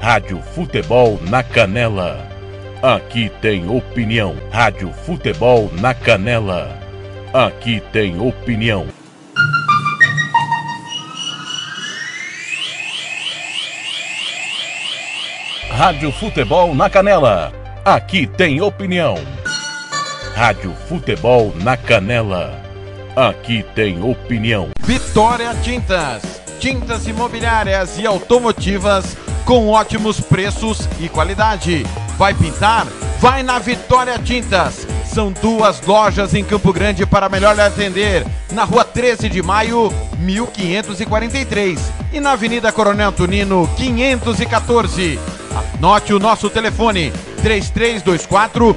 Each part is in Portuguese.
Rádio Futebol na Canela. Aqui tem opinião. Rádio Futebol na Canela. Aqui tem opinião. Rádio Futebol na Canela. Aqui tem opinião. Rádio Futebol na Canela. Aqui tem opinião. Vitória Tintas. Tintas imobiliárias e automotivas com ótimos preços e qualidade. Vai pintar? Vai na Vitória Tintas. São duas lojas em Campo Grande para melhor atender. Na rua 13 de maio, 1543. E na Avenida Coronel Antonino, 514. Anote o nosso telefone: 3324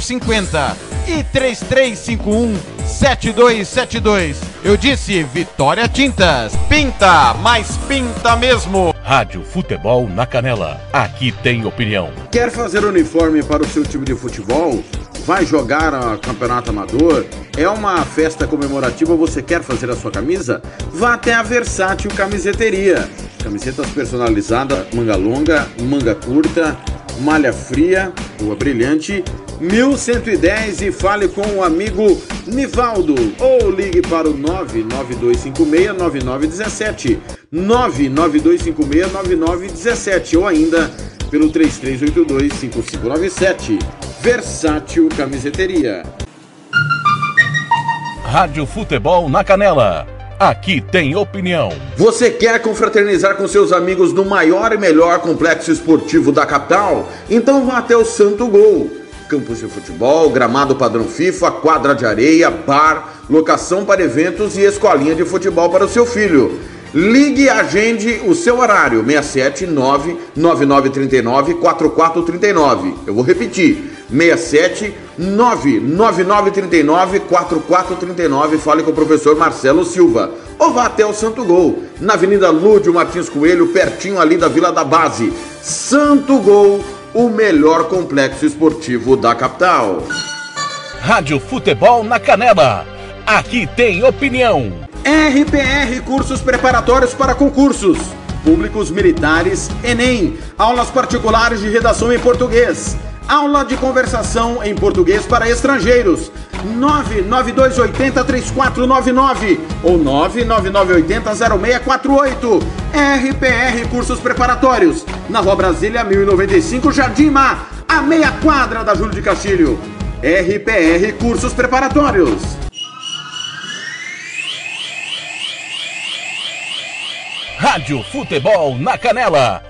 0050 e 3351 7272. Eu disse Vitória Tintas. Pinta, mas pinta mesmo. Rádio Futebol na Canela. Aqui tem opinião. Quer fazer uniforme para o seu time de futebol? Vai jogar a campeonato amador? É uma festa comemorativa, você quer fazer a sua camisa? Vá até a Versátil Camiseteria. Camisetas personalizadas, manga longa, manga curta, malha fria, rua brilhante, 1110 e fale com o amigo Nivaldo ou ligue para o 992569917, 992569917 ou ainda pelo 33825597. Versátil Camiseteria. Rádio Futebol na Canela. Aqui tem opinião. Você quer confraternizar com seus amigos no maior e melhor complexo esportivo da capital? Então vá até o Santo Gol. Campos de futebol, gramado padrão FIFA, quadra de areia, bar, locação para eventos e escolinha de futebol para o seu filho. Ligue e agende o seu horário, 679 9939 4439. Eu vou repetir, 67 99939 4439. Fale com o professor Marcelo Silva. Ou vá até o Santo Gol, na Avenida Lúdio Martins Coelho, pertinho ali da Vila da Base. Santo Gol, o melhor complexo esportivo da capital. Rádio Futebol na Canela. Aqui tem opinião. RPR Cursos Preparatórios para Concursos. Públicos Militares, Enem. Aulas particulares de redação em português. Aula de conversação em português para estrangeiros. 992803499 ou 999800648. RPR Cursos Preparatórios. Na Rua Brasília 1095, Jardim Mar, a meia quadra da Júlio de Castilho. RPR Cursos Preparatórios. Rádio Futebol na Canela.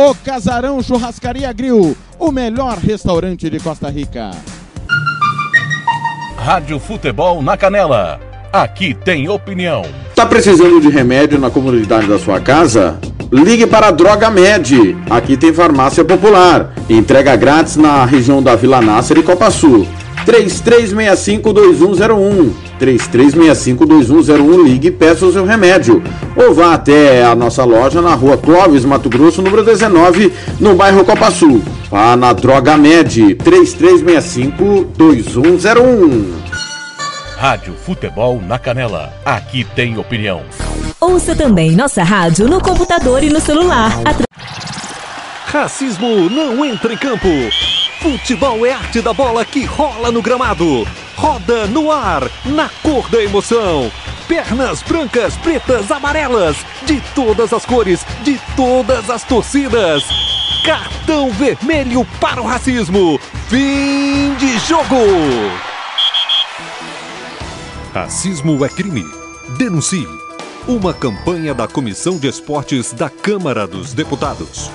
O Casarão Churrascaria Grill, o melhor restaurante de Costa Rica. Rádio Futebol na Canela. Aqui tem opinião. Tá precisando de remédio na comunidade da sua casa? Ligue para a Droga Med. Aqui tem farmácia popular. Entrega grátis na região da Vila Nácer e Copa Sul. 3365-2101. 3365-2101. Ligue e peça o seu remédio. Ou vá até a nossa loja na rua Clóvis, Mato Grosso, número 19, no bairro Copa Sul. Vá na Droga Med. 3365-2101. Rádio Futebol na Canela. Aqui tem opinião. Ouça também nossa rádio no computador e no celular. Atra... Racismo não entra em campo. Futebol é arte da bola que rola no gramado. Roda no ar, na cor da emoção. Pernas brancas, pretas, amarelas, de todas as cores, de todas as torcidas. Cartão vermelho para o racismo. Fim de jogo. Racismo é crime. Denuncie. Uma campanha da Comissão de Esportes da Câmara dos Deputados.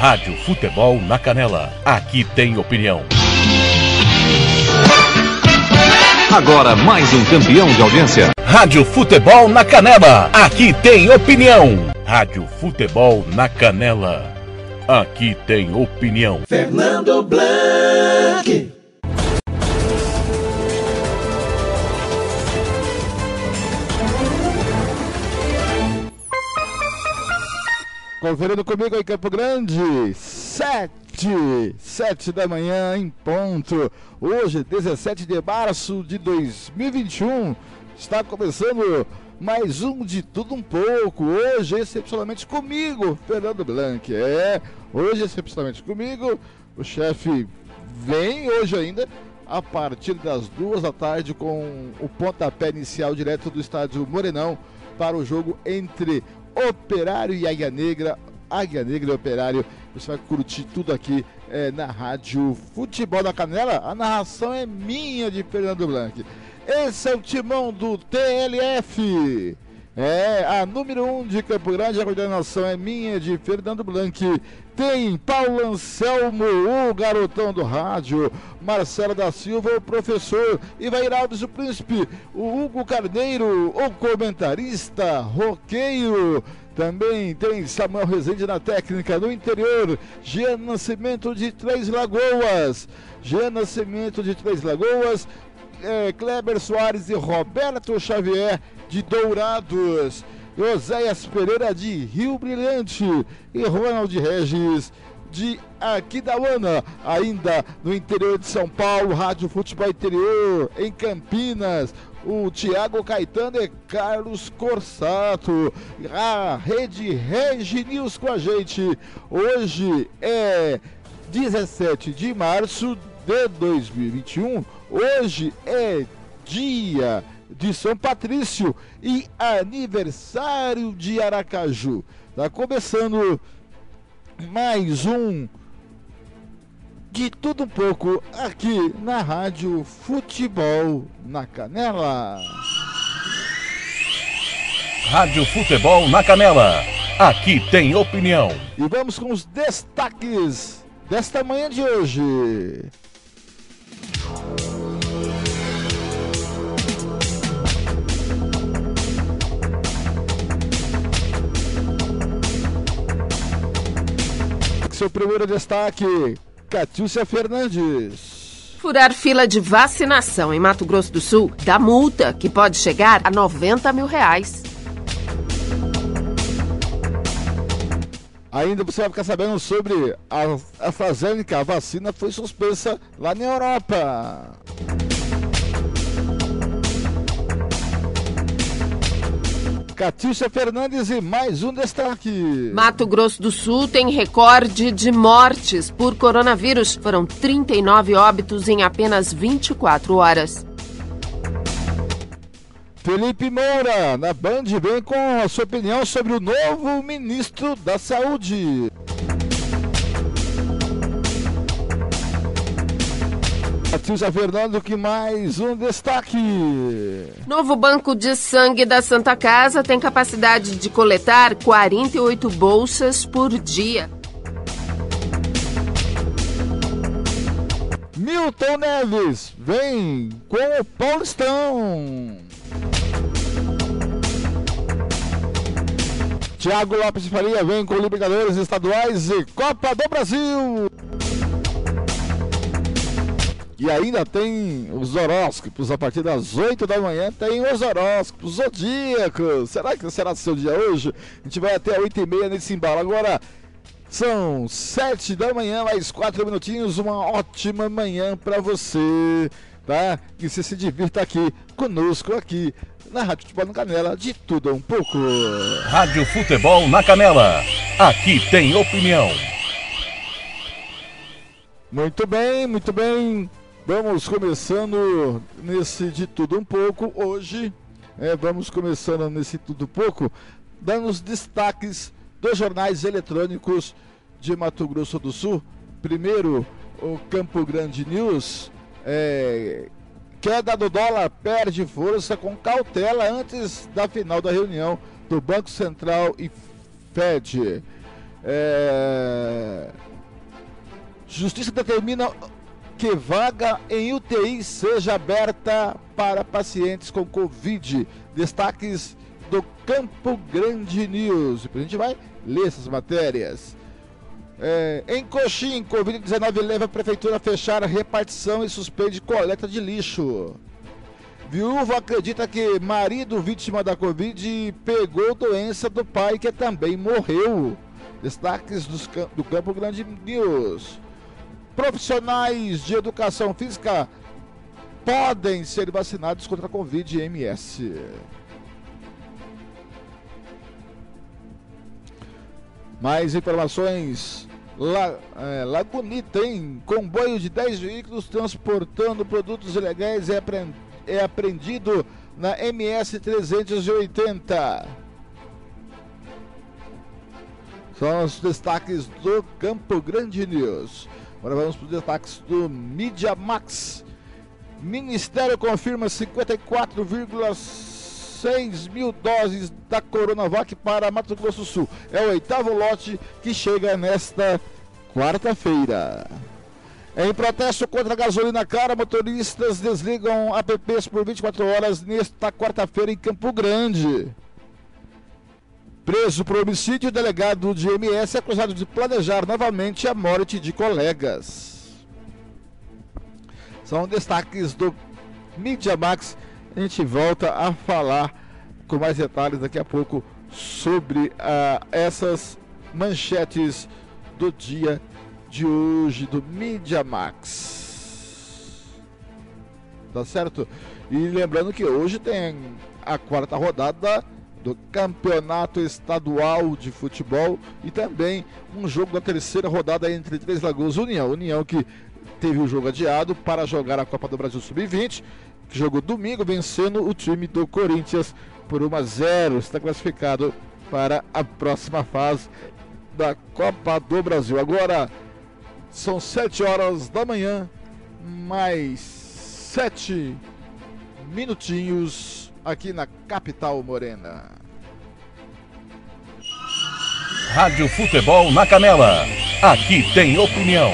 Rádio Futebol na Canela. Aqui tem opinião. Agora mais um campeão de audiência. Rádio Futebol na Canela. Aqui tem opinião. Rádio Futebol na Canela. Aqui tem opinião. Fernando Blanc. Conferindo comigo em Campo Grande, sete, sete da manhã em ponto. Hoje, 17 de março de 2021, está começando mais um de tudo um pouco. Hoje, excepcionalmente comigo, Fernando Blanc. É, hoje, excepcionalmente comigo, o chefe vem hoje ainda a partir das duas da tarde com o pontapé inicial direto do estádio Morenão para o jogo entre Operário e Águia Negra. Águia Negra e Operário. Você vai curtir tudo aqui é, na Rádio Futebol da Canela. A narração é minha de Fernando Blanc. Esse é o timão do TLF. É, a número 1 um de Campo Grande, a coordenação é minha de Fernando Blanc. Tem Paulo Anselmo, o garotão do rádio, Marcelo da Silva, o professor, Ivair Alves, o príncipe, o Hugo Carneiro, o comentarista, roqueiro. Também tem Samuel Rezende na técnica, no interior, Jean Nascimento de Três Lagoas. Jean Nascimento de Três Lagoas, é, Kleber Soares e Roberto Xavier de Dourados. Oséias Pereira de Rio Brilhante e Ronald Regis de Aquidauana, ainda no interior de São Paulo, Rádio Futebol Interior, em Campinas, o Thiago Caetano e Carlos Corsato, a Rede Regi News com a gente. Hoje é 17 de março de 2021. Hoje é dia de São Patrício e aniversário de Aracaju. Tá começando mais um de tudo um pouco aqui na Rádio Futebol na Canela. Rádio Futebol na Canela. Aqui tem opinião. E vamos com os destaques desta manhã de hoje. Seu primeiro destaque, Catiúcia Fernandes. Furar fila de vacinação em Mato Grosso do Sul dá multa que pode chegar a 90 mil reais. Ainda você vai ficar sabendo sobre a AstraZeneca, a vacina foi suspensa lá na Europa. Catícia Fernandes e mais um destaque. Mato Grosso do Sul tem recorde de mortes por coronavírus. Foram 39 óbitos em apenas 24 horas. Felipe Moura, na Band, vem com a sua opinião sobre o novo ministro da Saúde. Patrícia Fernando, que mais um destaque. Novo banco de sangue da Santa Casa tem capacidade de coletar 48 bolsas por dia. Milton Neves, vem com o Paulistão. Tiago Lopes Faria vem com Libertadores Estaduais e Copa do Brasil. E ainda tem os horóscopos, a partir das 8 da manhã tem os horóscopos zodíacos. Será que será seu dia hoje? A gente vai até 8 e meia nesse embalo. Agora são 7 da manhã, mais 4 minutinhos. Uma ótima manhã para você, tá? Que você se divirta aqui conosco, aqui na Rádio Futebol na Canela, de tudo um pouco. Rádio Futebol na Canela. Aqui tem opinião. Muito bem, muito bem. Vamos começando nesse de tudo um pouco hoje. É, vamos começando nesse tudo um pouco, dando os destaques dos jornais eletrônicos de Mato Grosso do Sul. Primeiro, o Campo Grande News. É, queda do dólar perde força com cautela antes da final da reunião do Banco Central e Fed. É, Justiça determina que vaga em UTI seja aberta para pacientes com Covid. Destaques do Campo Grande News. A gente vai ler essas matérias. É, em Coxim, Covid-19 leva a prefeitura a fechar a repartição e suspende coleta de lixo. Viúva acredita que marido vítima da Covid pegou doença do pai que também morreu. Destaques dos, do Campo Grande News. Profissionais de educação física podem ser vacinados contra a Covid-MS. Mais informações. La, é, Lagunita, hein? Comboio de 10 veículos transportando produtos ilegais é, aprend, é apreendido na MS 380. São os destaques do Campo Grande News. Agora vamos para os destaques do Media Max. Ministério confirma 54,6 mil doses da Coronavac para Mato Grosso do Sul. É o oitavo lote que chega nesta quarta-feira. Em protesto contra a gasolina cara, motoristas desligam apps por 24 horas nesta quarta-feira em Campo Grande. Preso por homicídio, delegado de MS é acusado de planejar novamente a morte de colegas. São destaques do Media Max. A gente volta a falar com mais detalhes daqui a pouco sobre uh, essas manchetes do dia de hoje do Media Max. Tá certo? E lembrando que hoje tem a quarta rodada do Campeonato Estadual de Futebol e também um jogo da terceira rodada entre Três Lagoas União. União que teve o jogo adiado para jogar a Copa do Brasil Sub-20, que jogou domingo vencendo o time do Corinthians por 1 a 0. Está classificado para a próxima fase da Copa do Brasil. Agora são 7 horas da manhã, mais 7 minutinhos aqui na capital morena. Rádio Futebol na Canela. Aqui tem opinião.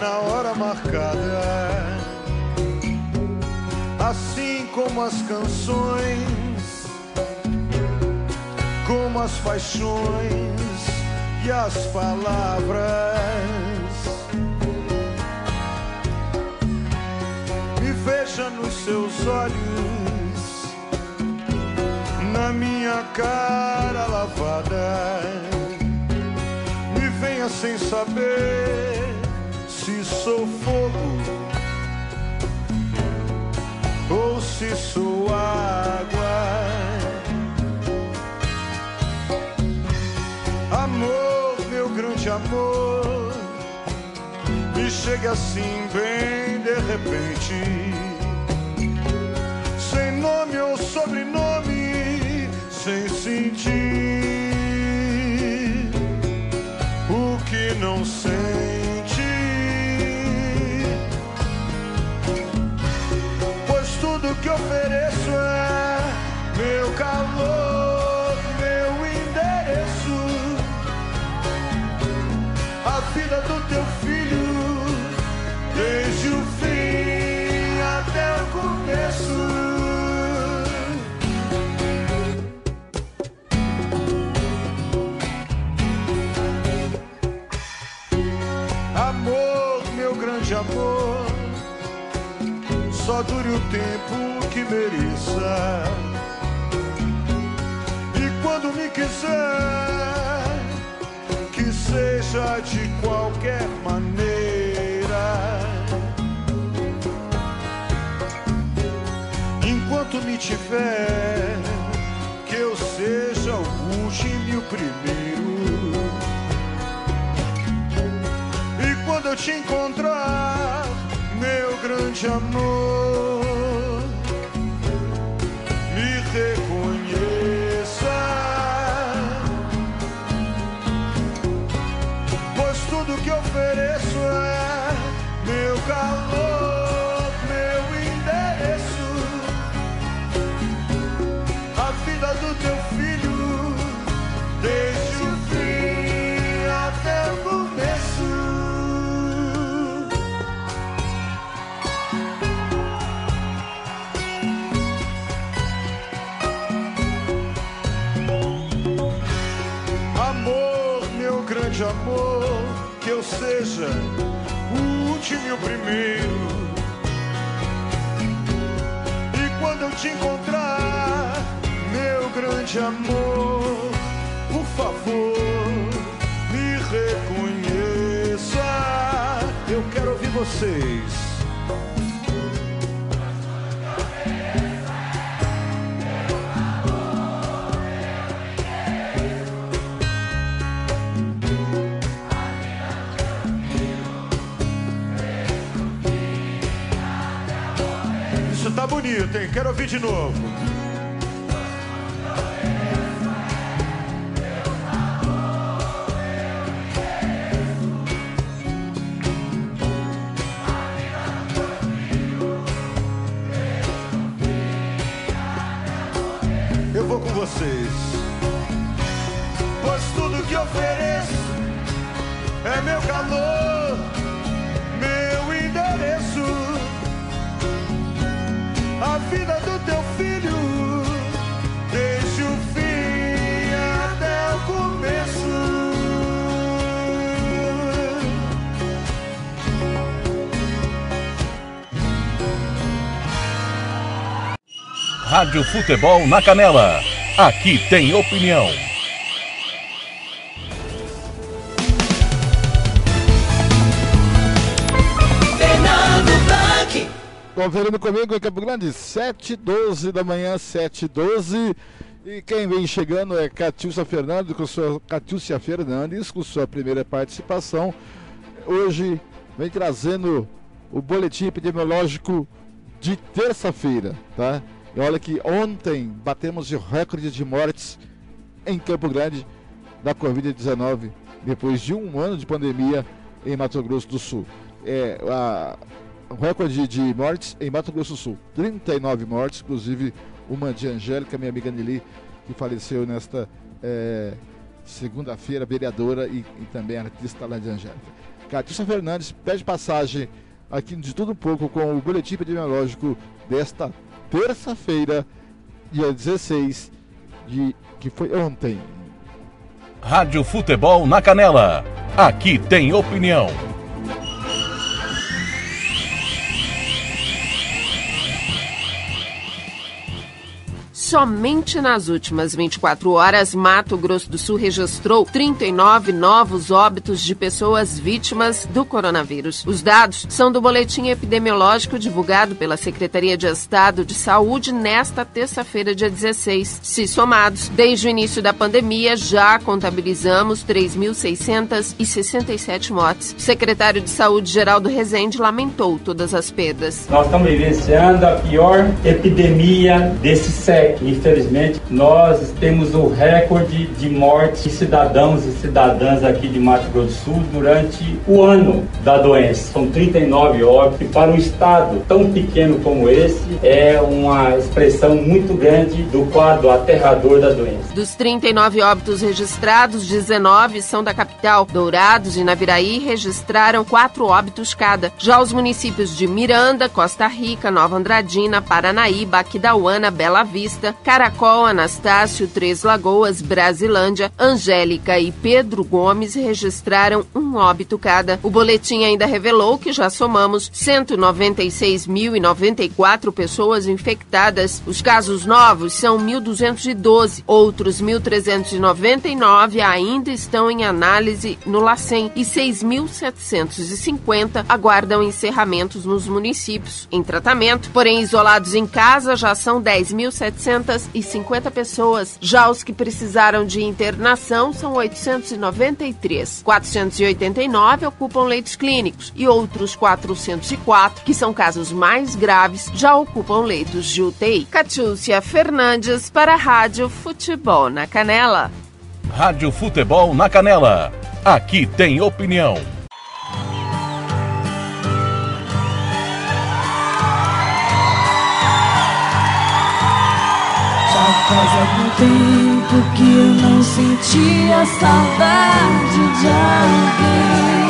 Na hora marcada. Assim como as canções, como as paixões e as palavras. Me veja nos seus olhos, na minha cara lavada. Me venha sem saber se sou fogo ou se sou água. Amor, meu grande amor, me chega assim bem de repente, sem nome ou sobrenome, sem sentir o que não sei. Ofereço é meu calor, dure o tempo que mereça. E quando me quiser, que seja de qualquer maneira. Enquanto me tiver, que eu seja o último e o primeiro. E quando eu te encontrar, meu grande amor. O último e o primeiro. E quando eu te encontrar, meu grande amor, por favor, me reconheça. Eu quero ouvir vocês. Bonito, hein? Quero ouvir de novo. Eu vou com vocês. Pois tudo que ofereço é meu calor, Rádio Futebol na Canela. Aqui tem opinião. Fernando Blanc. Conferindo comigo em Campo Grande, 7h12 da manhã, 7h12. E quem vem chegando é Catiúcia Fernandes, com sua, Catiúcia Fernandes, com sua primeira participação. Hoje vem trazendo o boletim epidemiológico de terça-feira, tá? E olha que ontem batemos o recorde de mortes em Campo Grande da Covid-19, depois de um ano de pandemia em Mato Grosso do Sul. É, a, o recorde de mortes em Mato Grosso do Sul. 39 mortes, inclusive uma de Angélica, minha amiga Nelly, que faleceu nesta eh, segunda-feira, vereadora e, e também artista lá de Angélica. Catiúcia Fernandes pede passagem aqui de tudo um pouco com o boletim epidemiológico desta terça-feira, dia 16, de, que foi ontem. Rádio Futebol na Canela. Aqui tem opinião. Somente nas últimas 24 horas, Mato Grosso do Sul registrou 39 novos óbitos de pessoas vítimas do coronavírus. Os dados são do boletim epidemiológico divulgado pela Secretaria de Estado de Saúde nesta terça-feira, dia 16. Se somados, desde o início da pandemia, já contabilizamos 3.667 mortes. O secretário de Saúde, Geraldo Rezende, lamentou todas as perdas. Nós estamos vivenciando a pior epidemia desse século. Infelizmente, nós temos o recorde de mortes de cidadãos e cidadãs aqui de Mato Grosso do Sul durante o ano da doença. São 39 óbitos. E para um estado tão pequeno como esse, é uma expressão muito grande do quadro aterrador da doença. Dos 39 óbitos registrados, 19 são da capital. Dourados e Naviraí registraram quatro óbitos cada. Já os municípios de Miranda, Costa Rica, Nova Andradina, Paranaíba, Aquidauana, Bela Vista, Caracol, Anastácio, Três Lagoas, Brasilândia, Angélica e Pedro Gomes registraram um óbito cada. O boletim ainda revelou que já somamos 196.094 pessoas infectadas. Os casos novos são 1.212. Outros 1.399 ainda estão em análise no LACEN e 6.750 aguardam encerramentos nos municípios. Em tratamento, porém isolados em casa, já são 10.750 pessoas. Já os que precisaram de internação são 893. 489 ocupam leitos clínicos e outros 404, que são casos mais graves, já ocupam leitos de UTI. Catiúcia Fernandes para a Rádio Futebol na Canela. Rádio Futebol na Canela. Aqui tem opinião. Faz algum tempo que eu não sentia saudade de alguém.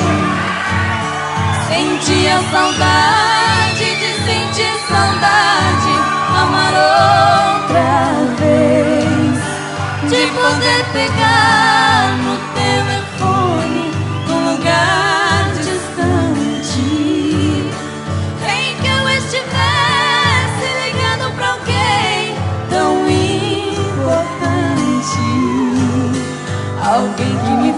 Sentia saudade de sentir saudade, amar outra vez. De poder pegar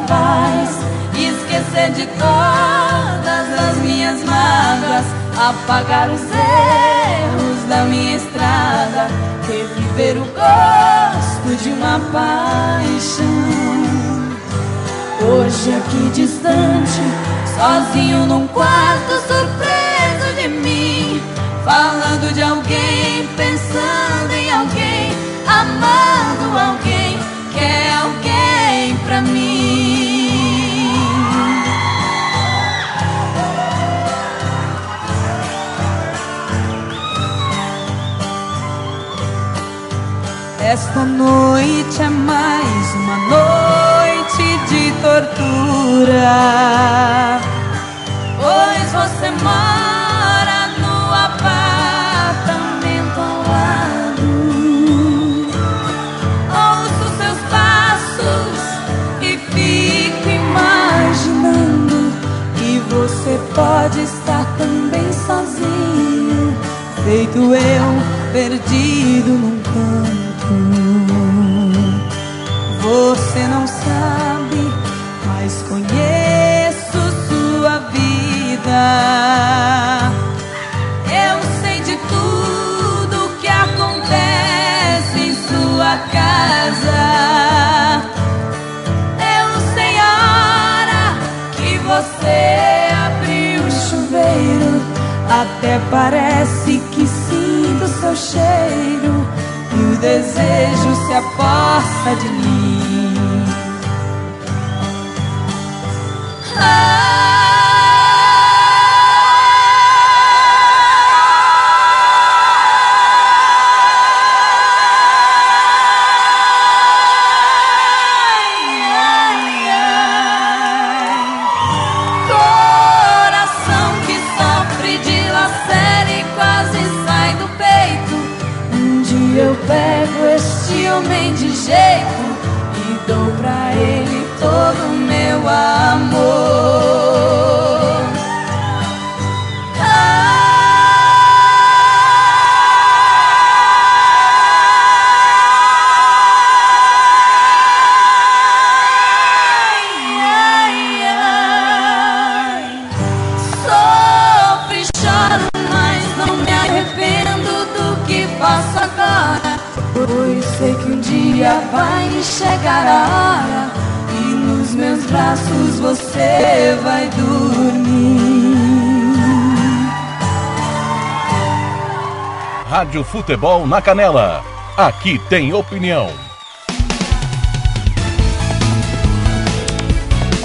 faz esquecer de todas as minhas mágoas, apagar os erros da minha estrada, reviver o gosto de uma paixão. Hoje aqui distante, sozinho num quarto surpreso de mim, falando de alguém, pensando em alguém, amando alguém, Esta noite é mais uma noite de tortura. Pois você mora no apartamento ao lado. Ouço seus passos e fico imaginando que você pode estar também sozinho, feito eu, perdido num canto. Você não sabe, mas conheço sua vida. Eu sei de tudo que acontece em sua casa. Eu sei a hora que você abriu o chuveiro. Até parece que sinto seu cheiro desejo se aposta de mim. Coração Rádio Futebol na Canela. Aqui tem opinião.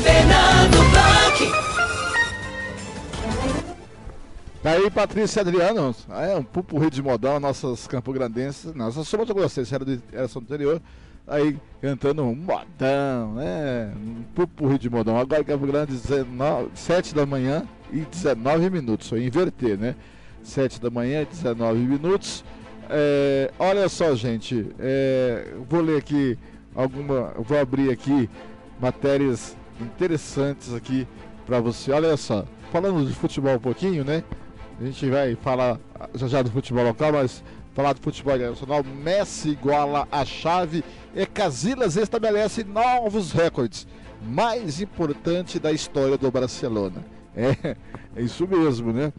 Fernando Blanc. Tá aí, Patrícia e Adriano. É um pupurri de modão, nossas campograndenses. Nossa, muito vocês, era de era São anterior. Aí cantando um modão, né? Um pupurri de modão. Agora em Campo Grande, 19, 7 da manhã e 19 minutos. Foi inverter, né? 7 da manhã e 19 minutos. É, olha só, gente. é, vou ler aqui alguma. Vou abrir aqui matérias interessantes aqui para você. Olha só. Falando de futebol um pouquinho, né? A gente vai falar já já do futebol local, mas falar do futebol internacional. Messi iguala a chave e Casillas estabelece novos recordes. Mais importante da história do Barcelona. É, é isso mesmo, né?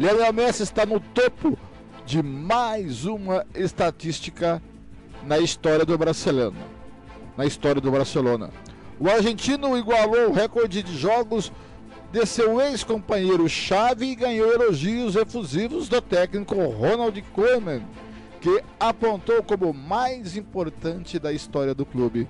Lionel Messi está no topo de mais uma estatística na história do Barcelona. Na história do Barcelona. O argentino igualou o recorde de jogos de seu ex-companheiro Xavi e ganhou elogios efusivos do técnico Ronald Koeman, que apontou como o mais importante da história do clube.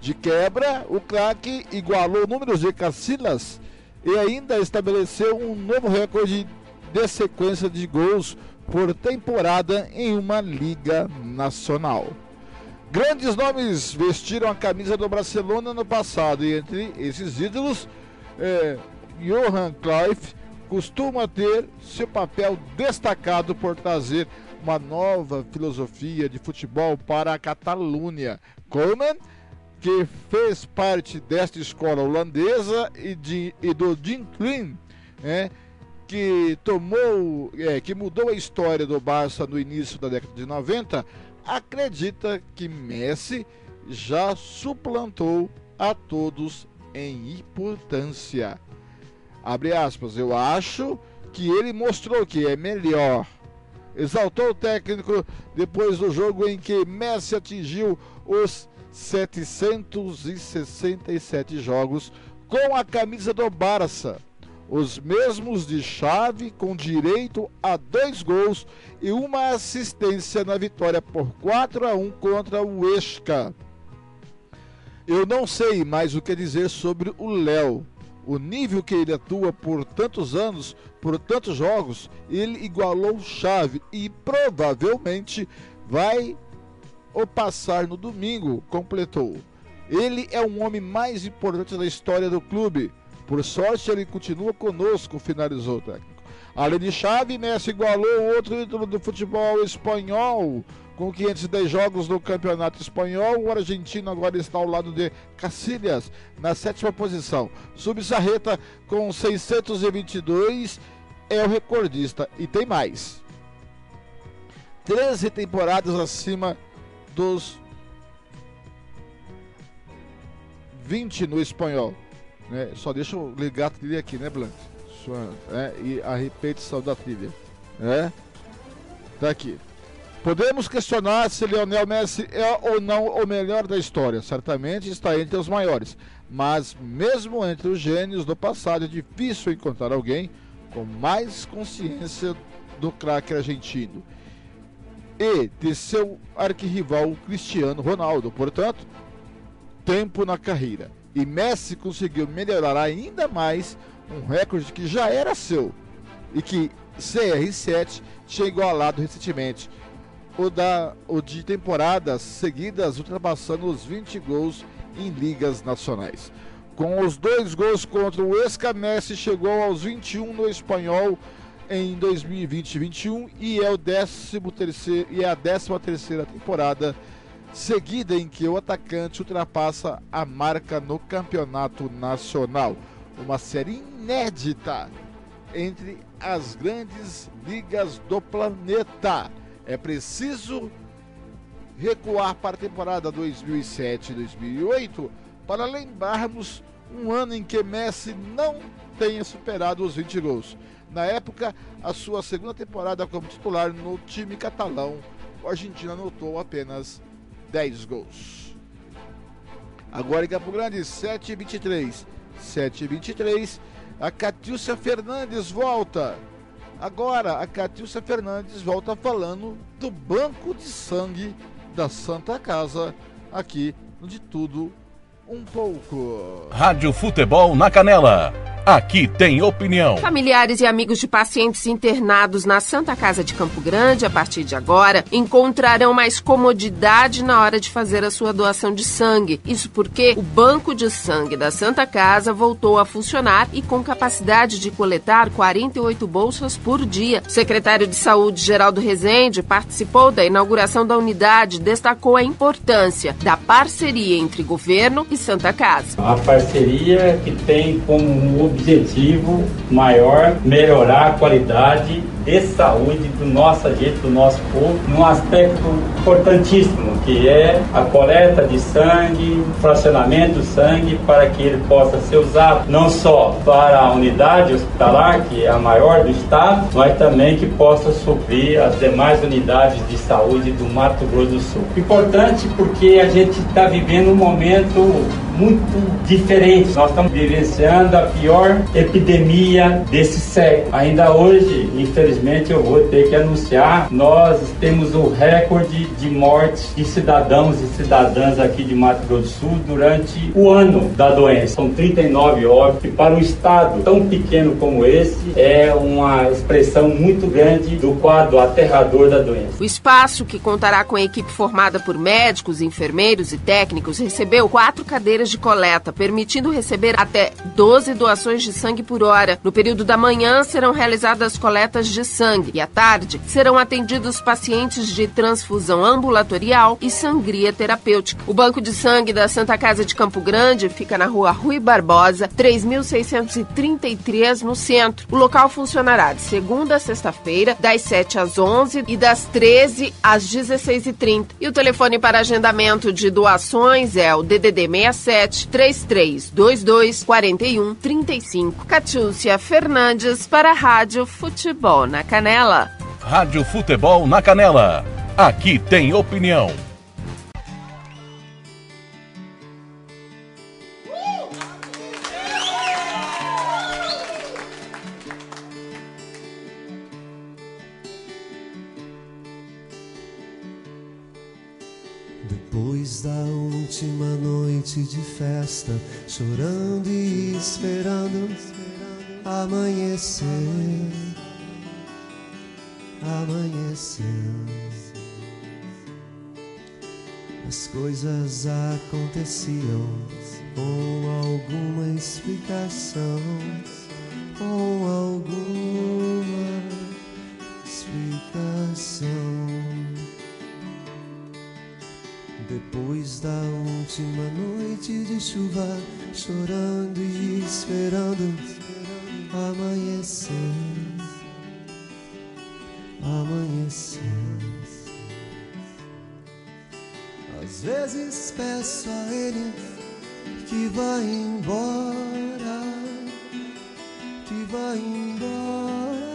De quebra, o craque igualou números de Casillas e ainda estabeleceu um novo recorde de sequência de gols por temporada em uma liga nacional. Grandes nomes vestiram a camisa do Barcelona no passado e entre esses ídolos, é, Johan Cruyff costuma ter seu papel destacado por trazer uma nova filosofia de futebol para a Catalunha. Koeman, que fez parte desta escola holandesa e, de, e do Jim Klein, é, que tomou, é, que mudou a história do Barça no início da década de 90, acredita que Messi já suplantou a todos em importância. Abre aspas, eu acho que ele mostrou que é melhor. Exaltou o técnico depois do jogo em que Messi atingiu os 767 jogos com a camisa do Barça. Os mesmos de chave com direito a dois gols e uma assistência na vitória por 4 a 1 contra o Esca. Eu não sei mais o que dizer sobre o Léo. O nível que ele atua por tantos anos, por tantos jogos, ele igualou chave e provavelmente vai o passar no domingo, completou. Ele é o homem mais importante da história do clube. Por sorte, ele continua conosco, finalizou o técnico. Além de Chave, Messi igualou outro ídolo do futebol espanhol. Com 510 jogos no campeonato espanhol, o argentino agora está ao lado de Cacilhas, na sétima posição. Subsarreta, com 622, é o recordista. E tem mais. 13 temporadas acima dos 20 no espanhol. Né? Só deixa eu ligar a trilha aqui, né, Blanc? Sua, é, e a repetição da trilha. É? Tá aqui. Podemos questionar se Lionel Messi é ou não o melhor da história. Certamente está entre os maiores. Mas, mesmo entre os gênios do passado, é difícil encontrar alguém com mais consciência do craque argentino e de seu arquirrival Cristiano Ronaldo. Portanto, tempo na carreira. E Messi conseguiu melhorar ainda mais um recorde que já era seu e que CR7 tinha igualado recentemente. O, da, o de temporadas seguidas ultrapassando os 20 gols em ligas nacionais. Com os dois gols contra o Esca, Messi chegou aos 21 no espanhol em 2020-21 e é o 13 terceiro, e é a 13 terceira temporada seguida em que o atacante ultrapassa a marca no campeonato nacional. Uma série inédita entre as grandes ligas do planeta. É preciso recuar para a temporada 2007-2008 para lembrarmos um ano em que Messi não tenha superado os 20 gols. Na época, a sua segunda temporada como titular no time catalão, o argentino anotou apenas 10 gols. Agora em Campo Grande, 7 23 7 23 A Catiúcia Fernandes volta. Agora a Catiúcia Fernandes volta falando do banco de sangue da Santa Casa aqui no De Tudo um pouco. Rádio Futebol na Canela. Aqui tem opinião. Familiares e amigos de pacientes internados na Santa Casa de Campo Grande, a partir de agora, encontrarão mais comodidade na hora de fazer a sua doação de sangue. Isso porque o banco de sangue da Santa Casa voltou a funcionar e com capacidade de coletar 48 bolsas por dia. O secretário de Saúde, Geraldo Rezende, participou da inauguração da unidade e destacou a importância da parceria entre governo e Santa Casa. A parceria que tem como objetivo maior melhorar a qualidade de saúde do nosso gente, do nosso povo, num aspecto importantíssimo, que é a coleta de sangue, fracionamento do sangue, para que ele possa ser usado não só para a unidade hospitalar, que é a maior do estado, mas também que possa suprir as demais unidades de saúde do Mato Grosso do Sul. Importante porque a gente está vivendo um momento muito diferente. Nós estamos vivenciando a pior epidemia desse século. Ainda hoje, infelizmente, eu vou ter que anunciar, nós temos o recorde de mortes de cidadãos e cidadãs aqui de Mato Grosso do Sul durante o ano da doença. São 39 óbitos. Para um estado tão pequeno como esse, é uma expressão muito grande do quadro aterrador da doença. O espaço, que contará com a equipe formada por médicos, enfermeiros e técnicos, recebeu quatro cadeiras de coleta, permitindo receber até 12 doações de sangue por hora. No período da manhã serão realizadas coletas de sangue e à tarde serão atendidos pacientes de transfusão ambulatorial e sangria terapêutica. O banco de sangue da Santa Casa de Campo Grande fica na rua Rui Barbosa, 3633, no centro. O local funcionará de segunda a sexta-feira, das 7 às 11 e das 13 às 16h30. E o telefone para agendamento de doações é o DDD 67 47 3322 4135. Catiúcia Fernandes para a Rádio Futebol na Canela. Rádio Futebol na Canela. Aqui tem opinião. Da última noite de festa, chorando e esperando amanhecer, amanhecer. As coisas aconteciam com alguma explicação, com alguma explicação. Depois da última noite de chuva, chorando e esperando amanhecer, amanhecer. Às vezes peço a Ele que vá embora, que vá embora.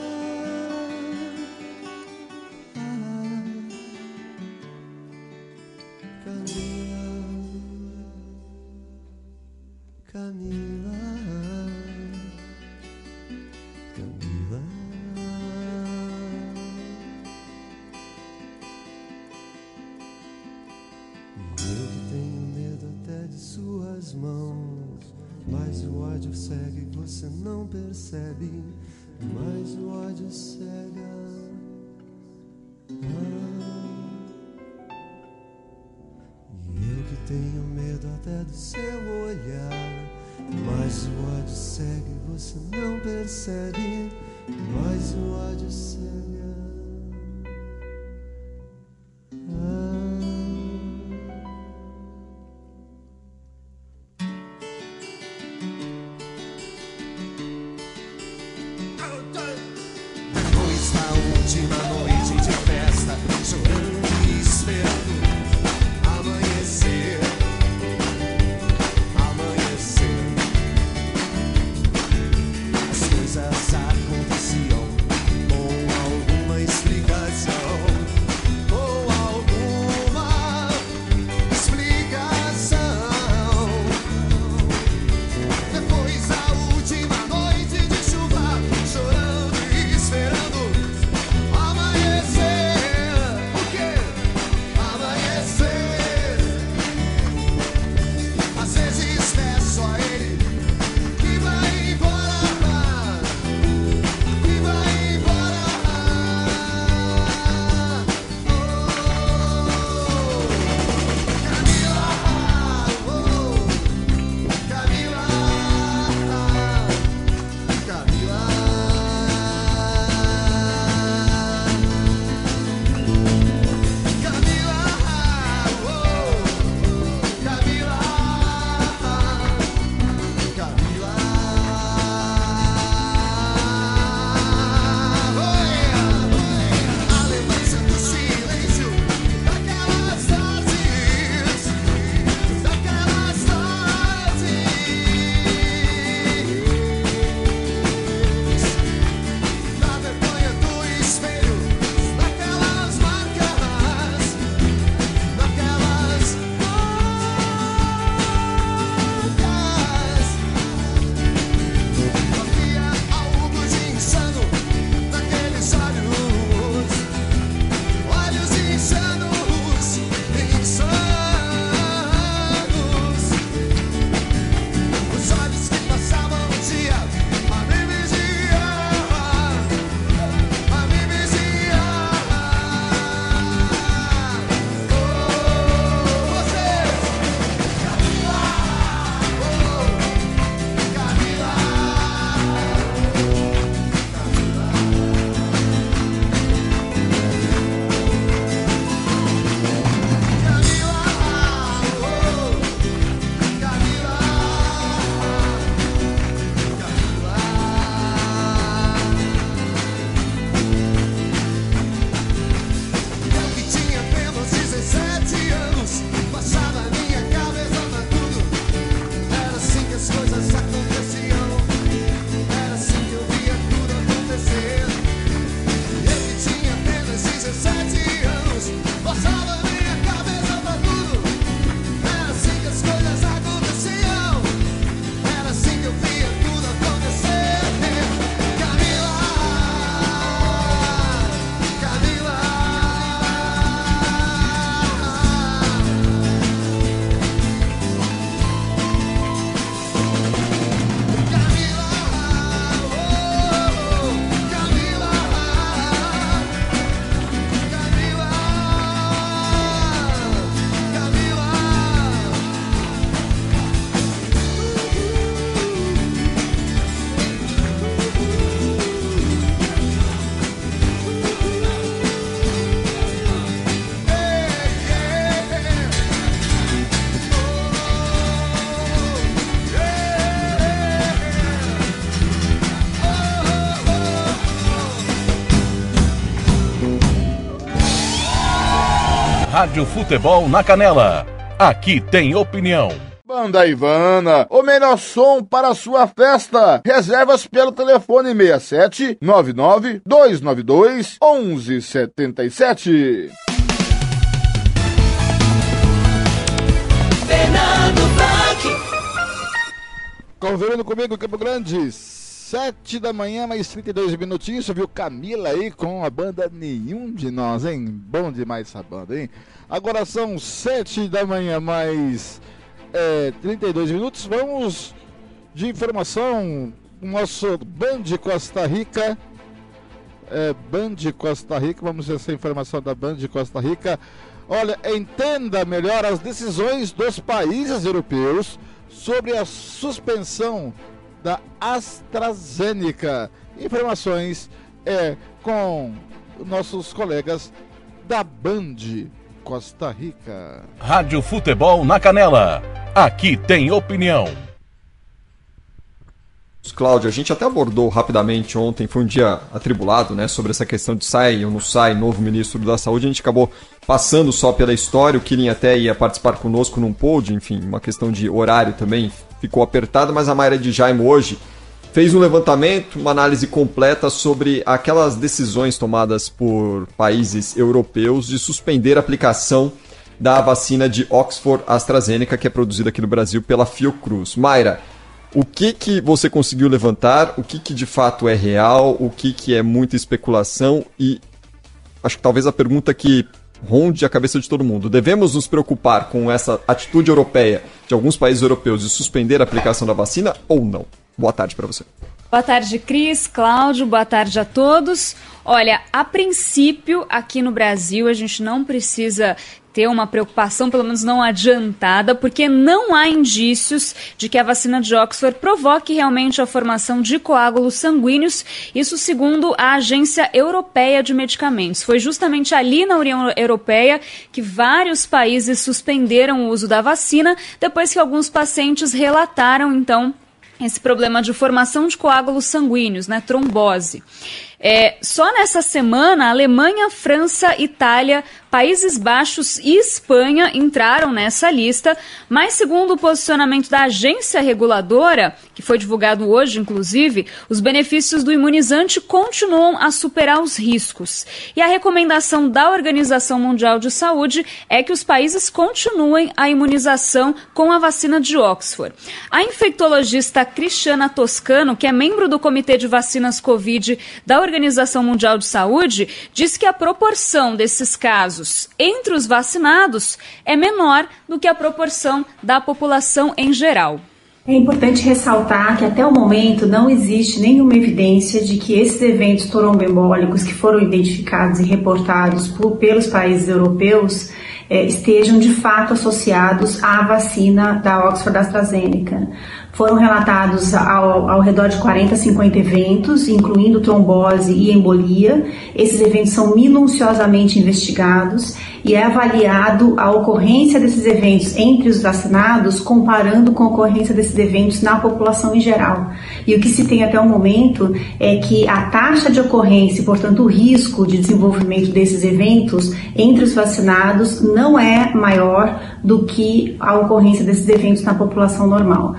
Suas mãos, mas o ódio cega e você não percebe, mas o ódio cega. Ah. E eu que tenho medo até do seu olhar. Mas o ódio cega e você não percebe. Mas o ódio cega. Rádio Futebol na Canela. Aqui tem opinião. Banda Ivana, o melhor som para a sua festa. Reservas pelo telefone 67 99 292 1177. Fernando Blanc. Conferindo comigo, Campo Grande, 7 da manhã, mais 32 minutinhos. Você viu Camila aí com a banda Nenhum de Nós, hein? Bom demais essa banda, hein? Agora são 7 da manhã, mais é, 32 minutos. Vamos de informação. O nosso Band Costa Rica. É, Band Costa Rica, vamos ver essa informação da Band Costa Rica. Olha, entenda melhor as decisões dos países europeus sobre a suspensão da AstraZeneca. Informações é com nossos colegas da Band Costa Rica. Rádio Futebol na Canela. Aqui tem opinião. Cláudio, a gente até abordou rapidamente ontem, foi um dia atribulado, né, sobre essa questão de sai ou não sai novo ministro da Saúde. A gente acabou passando só pela história, o Killing até ia participar conosco num pod, enfim, uma questão de horário também ficou apertada, mas a Mayra de Jaime hoje fez um levantamento, uma análise completa sobre aquelas decisões tomadas por países europeus de suspender a aplicação da vacina de Oxford AstraZeneca, que é produzida aqui no Brasil pela Fiocruz. Mayra, o que que você conseguiu levantar? O que que de fato é real? O que que é muita especulação? E acho que talvez a pergunta que ronde a cabeça de todo mundo. Devemos nos preocupar com essa atitude europeia de alguns países europeus de suspender a aplicação da vacina ou não? Boa tarde para você. Boa tarde, Cris, Cláudio, boa tarde a todos. Olha, a princípio, aqui no Brasil, a gente não precisa ter uma preocupação, pelo menos não adiantada, porque não há indícios de que a vacina de Oxford provoque realmente a formação de coágulos sanguíneos, isso segundo a Agência Europeia de Medicamentos. Foi justamente ali na União Europeia que vários países suspenderam o uso da vacina, depois que alguns pacientes relataram, então, esse problema de formação de coágulos sanguíneos, né, trombose. É, só nessa semana, Alemanha, França, Itália, Países Baixos e Espanha entraram nessa lista, mas segundo o posicionamento da agência reguladora, que foi divulgado hoje, inclusive, os benefícios do imunizante continuam a superar os riscos. E a recomendação da Organização Mundial de Saúde é que os países continuem a imunização com a vacina de Oxford. A infectologista Cristiana Toscano, que é membro do Comitê de Vacinas Covid da Organização Mundial de Saúde, diz que a proporção desses casos entre os vacinados é menor do que a proporção da população em geral. É importante ressaltar que até o momento não existe nenhuma evidência de que esses eventos trombembólicos que foram identificados e reportados por, pelos países europeus eh, estejam de fato associados à vacina da Oxford AstraZeneca. Foram relatados ao, ao, redor de 40 a 50 eventos, incluindo trombose e embolia. Esses eventos são minuciosamente investigados e é avaliado a ocorrência desses eventos entre os vacinados, comparando com a ocorrência desses eventos na população em geral. E o que se tem até o momento é que a taxa de ocorrência, portanto, o risco de desenvolvimento desses eventos entre os vacinados não é maior do que a ocorrência desses eventos na população normal.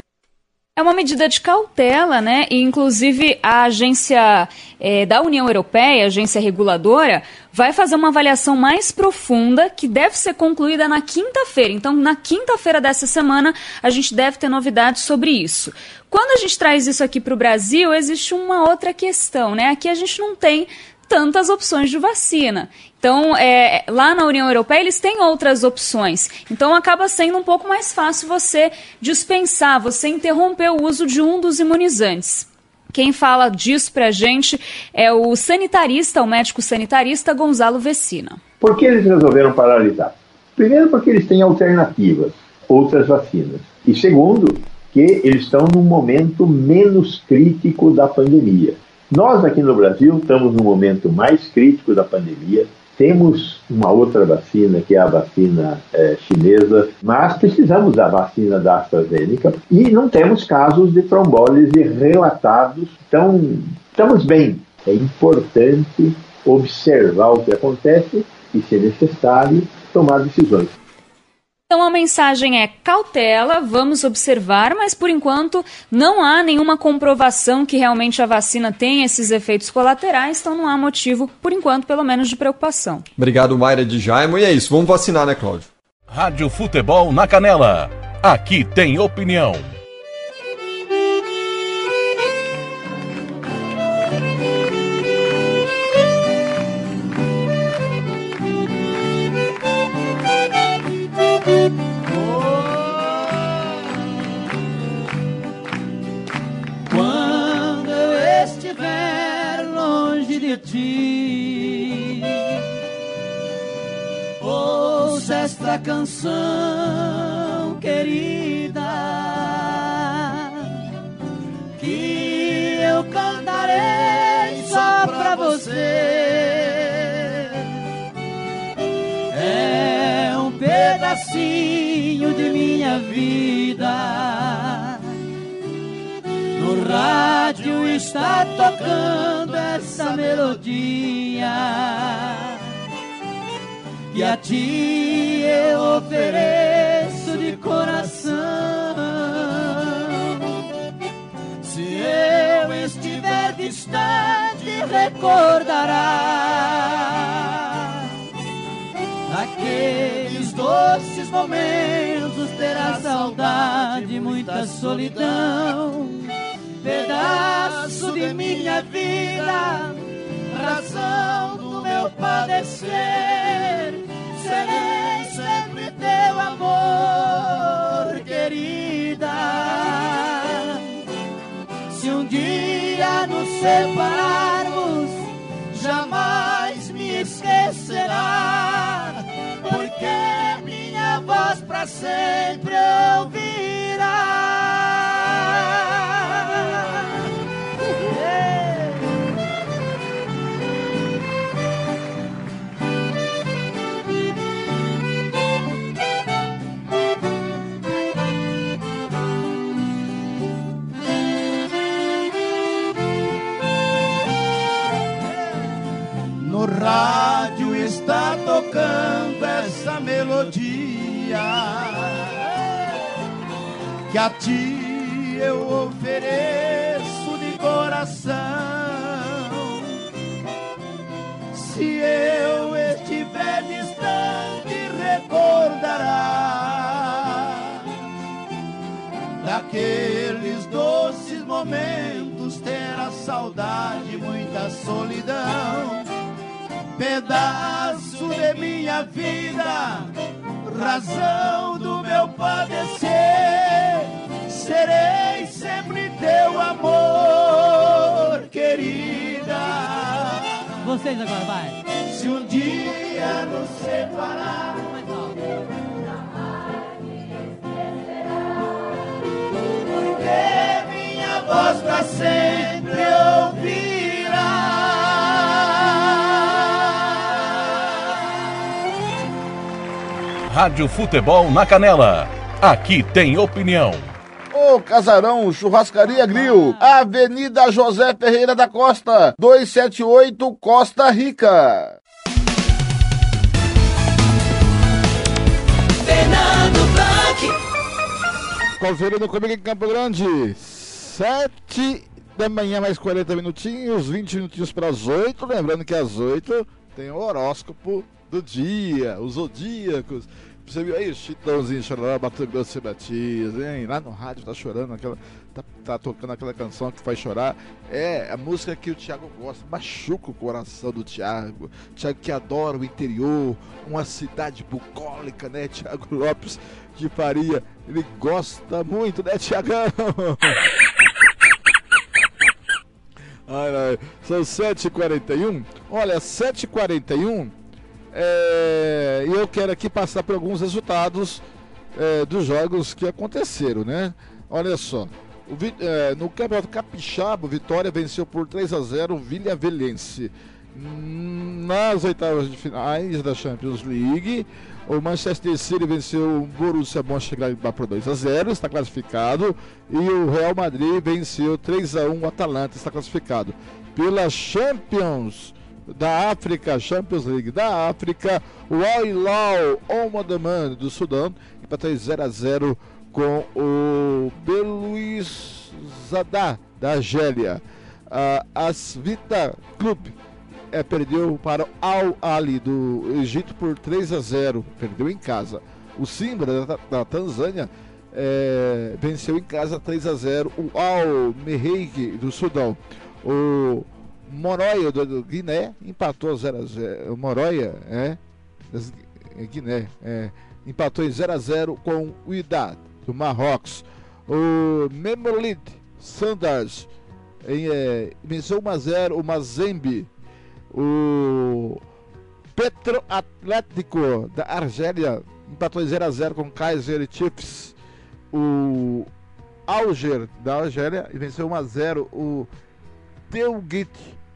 É uma medida de cautela, né? E, inclusive, a agência é, da União Europeia, a agência reguladora, vai fazer uma avaliação mais profunda que deve ser concluída na quinta-feira. Então, na quinta-feira dessa semana, a gente deve ter novidades sobre isso. Quando a gente traz isso aqui para o Brasil, existe uma outra questão, né? Aqui a gente não tem tantas opções de vacina. Então, é, lá na União Europeia, eles têm outras opções. Então, acaba sendo um pouco mais fácil você dispensar, você interromper o uso de um dos imunizantes. Quem fala disso pra gente é o sanitarista, o médico sanitarista Gonzalo Vecina. Por que eles resolveram paralisar? Primeiro, porque eles têm alternativas, outras vacinas. E segundo, que eles estão num momento menos crítico da pandemia. Nós aqui no Brasil estamos no momento mais crítico da pandemia, temos uma outra vacina, que é a vacina é, chinesa, mas precisamos da vacina da AstraZeneca e não temos casos de trombólise relatados. Então, estamos bem. É importante observar o que acontece e, se necessário, tomar decisões. Então a mensagem é cautela, vamos observar, mas por enquanto não há nenhuma comprovação que realmente a vacina tem esses efeitos colaterais, então não há motivo, por enquanto, pelo menos, de preocupação. Obrigado, Mayra de Jaimo. E é isso, vamos vacinar, né, Cláudio? Rádio Futebol na Canela. Aqui tem opinião. De ti, ouça esta canção querida que eu cantarei só pra você. É um pedacinho de minha vida. No rádio está tocando essa melodia que a ti eu ofereço de coração. Se eu estiver distante, recordará aqueles doces momentos. Terá saudade, muita solidão pedaço de minha vida, razão do meu padecer. Serei sempre teu amor, querida. Se um dia nos separarmos, jamais me esquecerá, porque minha voz pra sempre ouvirá. Que a ti eu ofereço de coração. Se eu estiver distante, recordará daqueles doces momentos, terá saudade, muita solidão pedaço de minha vida, razão do meu padecer. Serei sempre teu amor, querida. Vocês agora, vai. Se um dia nos separar, porque minha voz pra sempre Rádio Futebol na Canela. Aqui tem opinião. Ô Casarão Churrascaria Grill, Avenida José Ferreira da Costa, 278 Costa Rica. Fernando Blanc. Conferindo comigo em Campo Grande, 7 da manhã, mais 40 minutinhos, 20 minutinhos para as 8. Lembrando que às 8 tem o horóscopo do dia, os zodíacos. Você viu aí Chitãozinho chorando Mato Grosso e Matias, hein? Lá no rádio tá chorando, aquela, tá, tá tocando aquela canção que faz chorar. É a música que o Thiago gosta, machuca o coração do Thiago. Thiago que adora o interior, uma cidade bucólica, né? Thiago Lopes de Faria, ele gosta muito, né, Thiagão? Ai, ai. São 7h41. Olha, 7h41. É, eu quero aqui passar por alguns resultados é, dos jogos que aconteceram, né? Olha só. O é, no Campeonato Capixaba, Vitória venceu por 3 a 0 o Vilhavelense. Hum, Nas oitavas de finais da Champions League, o Manchester City venceu o Borussia Mönchengladbach por 2 a 0, está classificado, e o Real Madrid venceu 3 a 1 o Atalanta, está classificado. Pela Champions da África, Champions League da África, o Al Hilal do Sudão empatou em 0 a 0 com o Belouiz Zadá da Argélia. A Asvita Club é, perdeu para o Al Ali do Egito por 3 a 0, perdeu em casa. O Simbra da, da Tanzânia é, venceu em casa 3 a 0 o Al Merreik do Sudão. O Moroia do, Guiné empatou 0 a 0. O Moroia, é, das, é Guiné, é, empatou em 0 a 0 com o Idad do Marrocos. O Memolid Sanders em, é, venceu 1 a 0 o Mazembe. O Petro Atlético da Argélia empatou em 0 a 0 com Kaiser Chiefs. O Alger da Argélia venceu 1 a 0 o Telguit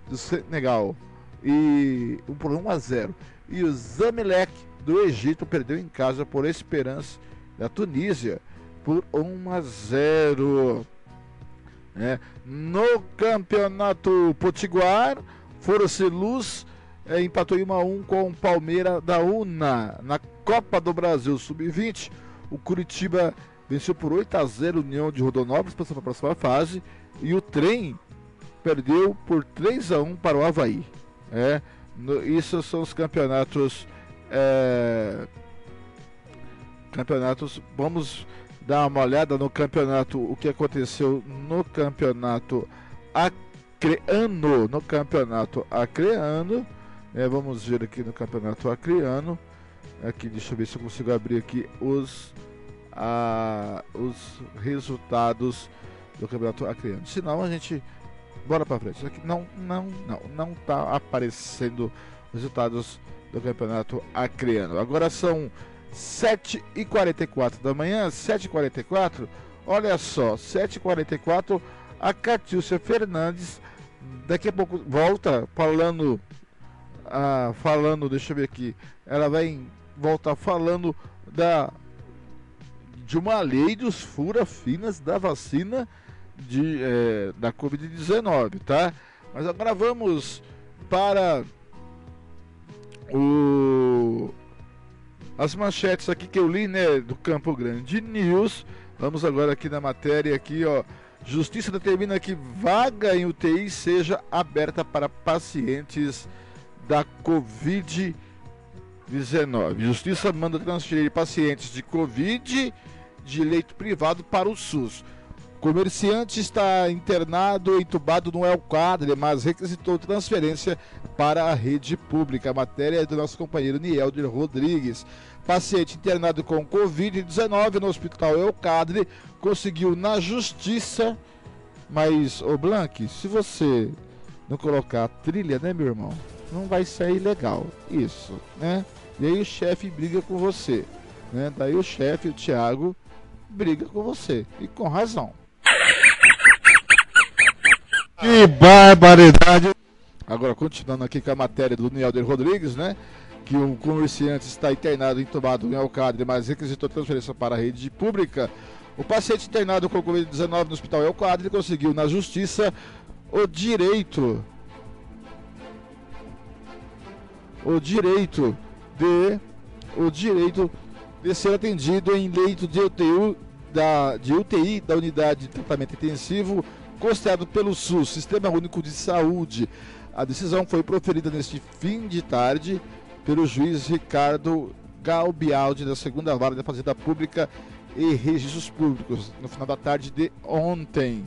do Senegal e por 1 a 0. E o Zamelec do Egito perdeu em casa por Esperança da Tunísia por 1 a 0. É. No campeonato potiguar, Força Luz é, empatou em 1 a 1 com o Palmeiras da UNA. Na Copa do Brasil Sub-20, o Curitiba venceu por 8 a 0 União de Rodonópolis, para a próxima fase. E o trem perdeu por 3 a 1 para o Havaí. É, no, isso são os campeonatos. É, campeonatos. Vamos dar uma olhada no campeonato. O que aconteceu no campeonato acreano. No campeonato acreano. É, vamos ver aqui no campeonato acreano. Aqui, deixa eu ver se eu consigo abrir aqui os, a, os resultados do campeonato acreano. Senão a gente bora para frente. Aqui não, não, não, não tá aparecendo resultados do campeonato acreano. Agora são 7h44 da manhã, 7h44. Olha só, 7h44. A Catiúcia Fernandes daqui a pouco volta falando. Ah, falando, deixa eu ver aqui. Ela vai voltar falando da de uma lei dos fura finas da vacina de, é, da Covid-19, tá? Mas agora vamos para o, as manchetes aqui que eu li, né, do Campo Grande News. Vamos agora aqui na matéria aqui, ó. Justiça determina que vaga em UTI seja aberta para pacientes da Covid-19. Justiça manda transferir pacientes de Covid de leito privado para o SUS. Comerciante está internado, entubado no El Quadre, mas requisitou transferência para a rede pública. A matéria é do nosso companheiro Nielder Rodrigues. Paciente internado com Covid-19 no Hospital El Quadre conseguiu na justiça. Mas, ô Blank, se você não colocar a trilha, né, meu irmão? Não vai sair legal. Isso, né? E aí o chefe briga com você. Né? Daí o chefe, o Thiago, briga com você. E com razão. Que barbaridade! Agora, continuando aqui com a matéria do Nielder Rodrigues, né? Que um comerciante está internado, entubado em Alcadre, mas requisitou transferência para a rede pública. O paciente internado com Covid-19 no hospital Elquadre conseguiu na justiça o direito o direito de o direito de ser atendido em leito de UTI da, de UTI da unidade de tratamento intensivo custeado pelo SUS, Sistema Único de Saúde. A decisão foi proferida neste fim de tarde pelo juiz Ricardo Galbialdi, da segunda vara da Fazenda Pública e Registros Públicos, no final da tarde de ontem.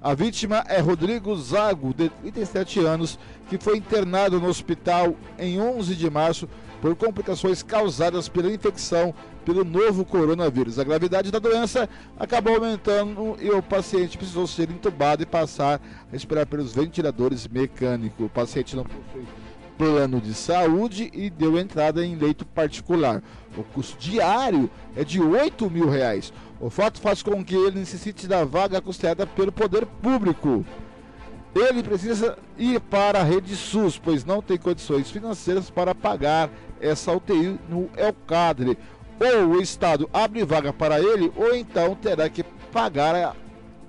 A vítima é Rodrigo Zago, de 37 anos, que foi internado no hospital em 11 de março por complicações causadas pela infecção pelo novo coronavírus. A gravidade da doença acabou aumentando e o paciente precisou ser entubado e passar a respirar pelos ventiladores mecânicos. O paciente não possui plano de saúde e deu entrada em leito particular. O custo diário é de 8 mil reais. O fato faz com que ele necessite da vaga custeada pelo poder público. Ele precisa ir para a rede SUS, pois não tem condições financeiras para pagar essa UTI no Elcadre. Ou o Estado abre vaga para ele, ou então terá que pagar a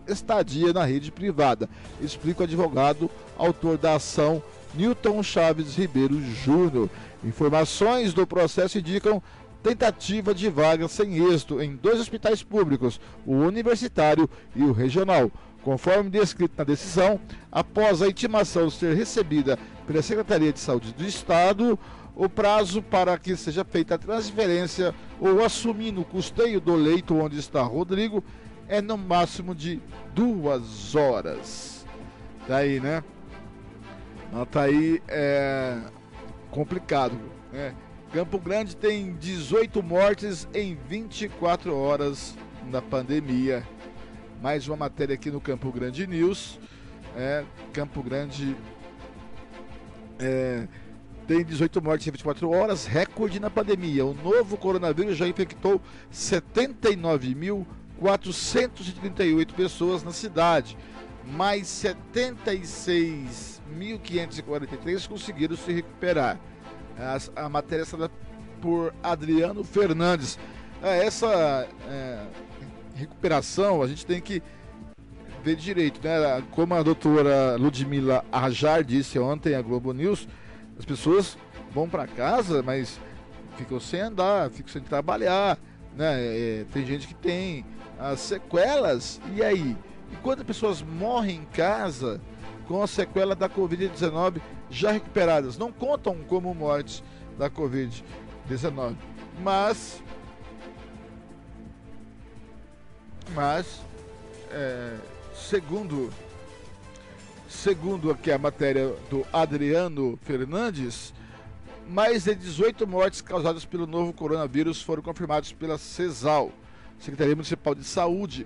estadia na rede privada. Explica o advogado, autor da ação Newton Chaves Ribeiro Júnior. Informações do processo indicam tentativa de vaga sem êxito em dois hospitais públicos, o universitário e o regional. Conforme descrito na decisão, após a intimação ser recebida pela Secretaria de Saúde do Estado, o prazo para que seja feita a transferência ou assumindo o custeio do leito onde está Rodrigo é no máximo de duas horas. Daí, né? Tá aí é complicado, né? Campo Grande tem 18 mortes em 24 horas da pandemia. Mais uma matéria aqui no Campo Grande News. É, Campo Grande é, tem 18 mortes em 24 horas, recorde na pandemia. O novo coronavírus já infectou 79.438 pessoas na cidade. Mais 76.543 conseguiram se recuperar. A, a matéria é por Adriano Fernandes. É, essa é, recuperação a gente tem que ver direito, né? Como a doutora Ludmila Ajar disse ontem à Globo News, as pessoas vão para casa, mas ficam sem andar, ficam sem trabalhar, né? É, tem gente que tem as sequelas, e aí? E quantas pessoas morrem em casa com a sequela da Covid-19 já recuperadas? Não contam como mortes da Covid-19, mas mas é, segundo segundo aqui a matéria do Adriano Fernandes, mais de 18 mortes causadas pelo novo coronavírus foram confirmadas pela CESAL, Secretaria Municipal de Saúde,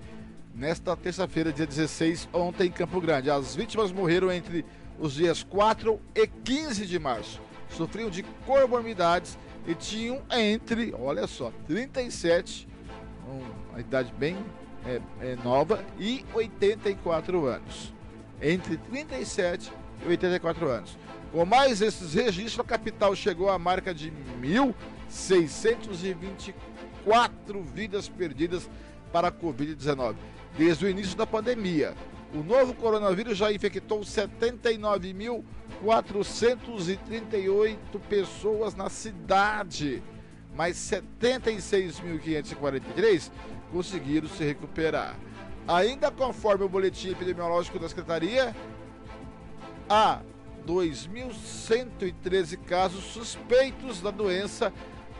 nesta terça-feira, dia 16, ontem em Campo Grande. As vítimas morreram entre os dias 4 e 15 de março. Sofriam de comorbidades e tinham entre, olha só, 37, uma idade bem é, é nova, e 84 anos. Entre 37 e 84 anos. Com mais esses registros, a capital chegou à marca de 1.624 vidas perdidas para a Covid-19 desde o início da pandemia. O novo coronavírus já infectou 79.438 pessoas na cidade, mas 76.543 conseguiram se recuperar. Ainda conforme o boletim epidemiológico da Secretaria, há 2.113 casos suspeitos da doença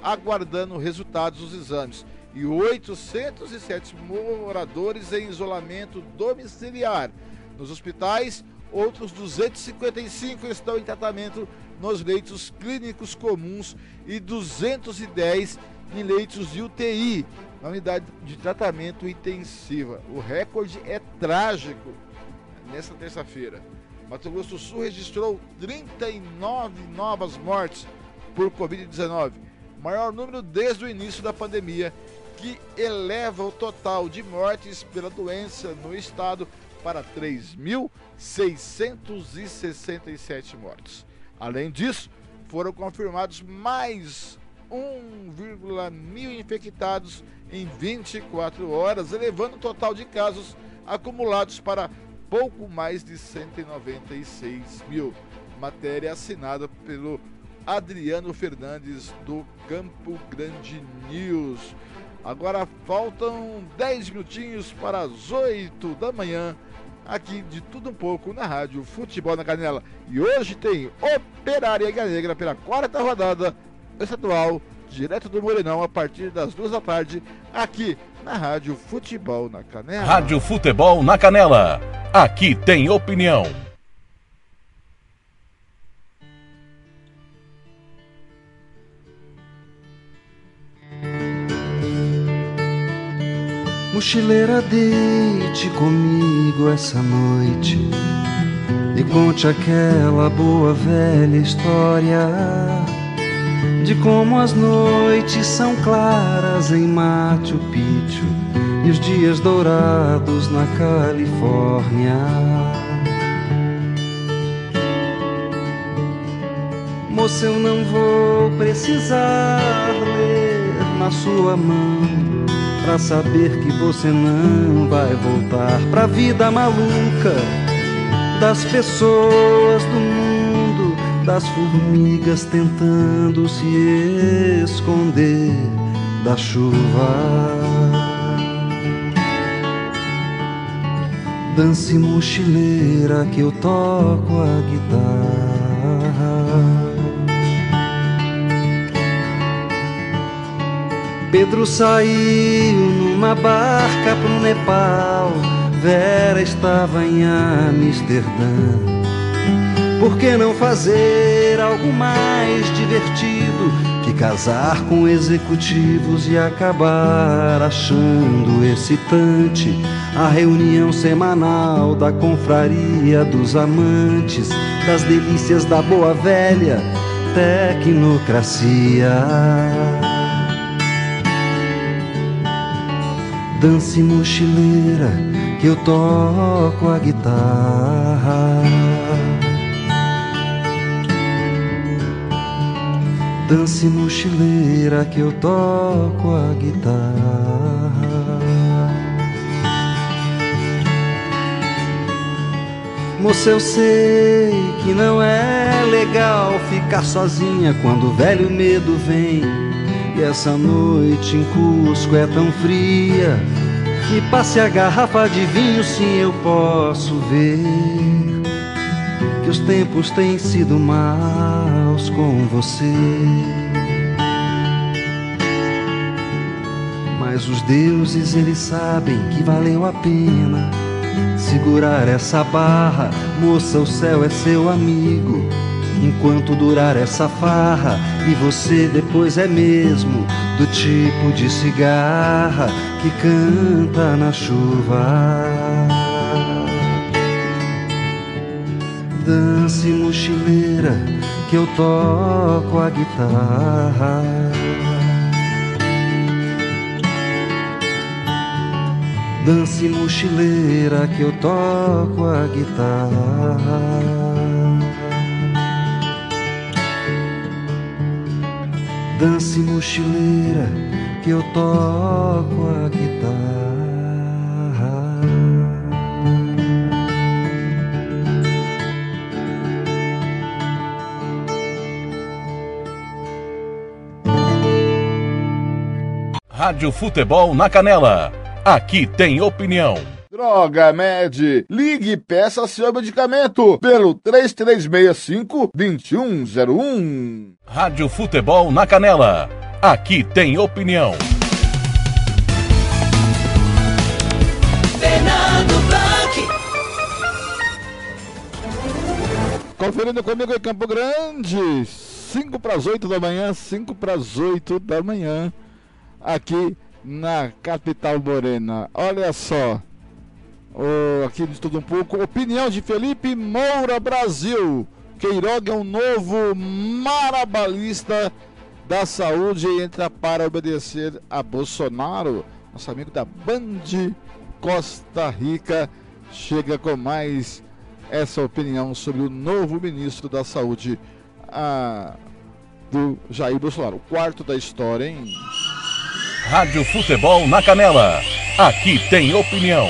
aguardando resultados dos exames e 807 moradores em isolamento domiciliar. Nos hospitais, outros 255 estão em tratamento nos leitos clínicos comuns e 210 em leitos de UTI, na unidade de tratamento intensiva. O recorde é trágico nesta terça-feira. Mato Grosso do Sul registrou 39 novas mortes por Covid-19, maior número desde o início da pandemia que eleva o total de mortes pela doença no estado para 3.667 mortes. Além disso, foram confirmados mais 1,1 mil infectados em 24 horas, elevando o total de casos acumulados para pouco mais de 196 mil. Matéria assinada pelo Adriano Fernandes do Campo Grande News. Agora faltam 10 minutinhos para as 8 da manhã, aqui de tudo um pouco na Rádio Futebol na Canela. E hoje tem Operária Negra pela quarta rodada estadual, direto do Morenão, a partir das duas da tarde, aqui na Rádio Futebol na Canela. Rádio Futebol na Canela. Aqui tem opinião. Mochileira, deite comigo essa noite e conte aquela boa velha história de como as noites são claras em Machu Picchu e os dias dourados na Califórnia. Moça, eu não vou precisar ler na sua mão Pra saber que você não vai voltar pra vida maluca das pessoas do mundo das formigas tentando se esconder da chuva. Dance mochileira que eu toco a guitarra. Pedro saiu numa barca pro Nepal. Vera estava em Amsterdã. Por que não fazer algo mais divertido que casar com executivos e acabar achando excitante a reunião semanal da confraria dos amantes, das delícias da boa velha tecnocracia? Dance mochileira que eu toco a guitarra. Dance mochileira que eu toco a guitarra. Moça, eu sei que não é legal ficar sozinha quando o velho medo vem. E essa noite em Cusco é tão fria. Me passe a garrafa de vinho, sim, eu posso ver que os tempos têm sido com você. Mas os deuses, eles sabem que valeu a pena segurar essa barra. Moça, o céu é seu amigo. Enquanto durar essa farra, e você depois é mesmo do tipo de cigarra que canta na chuva. Dance mochileira que eu toco a guitarra. Dance mochileira que eu toco a guitarra. Dance mochileira que eu toco a guitarra. Rádio Futebol na Canela. Aqui tem opinião. Droga Med, ligue e peça seu medicamento pelo 3365-2101. Rádio Futebol na Canela. Aqui tem opinião. Fernando Blanc. Conferindo comigo em Campo Grande, 5 para as 8 da manhã, 5 para as 8 da manhã, aqui na capital morena. Olha só, o, aqui de tudo um pouco, opinião de Felipe Moura Brasil. Queiroga é um novo marabalista da saúde e entra para obedecer a Bolsonaro. Nosso amigo da Band Costa Rica chega com mais essa opinião sobre o novo ministro da saúde a, do Jair Bolsonaro. O quarto da história, hein? Rádio Futebol na Canela. Aqui tem opinião.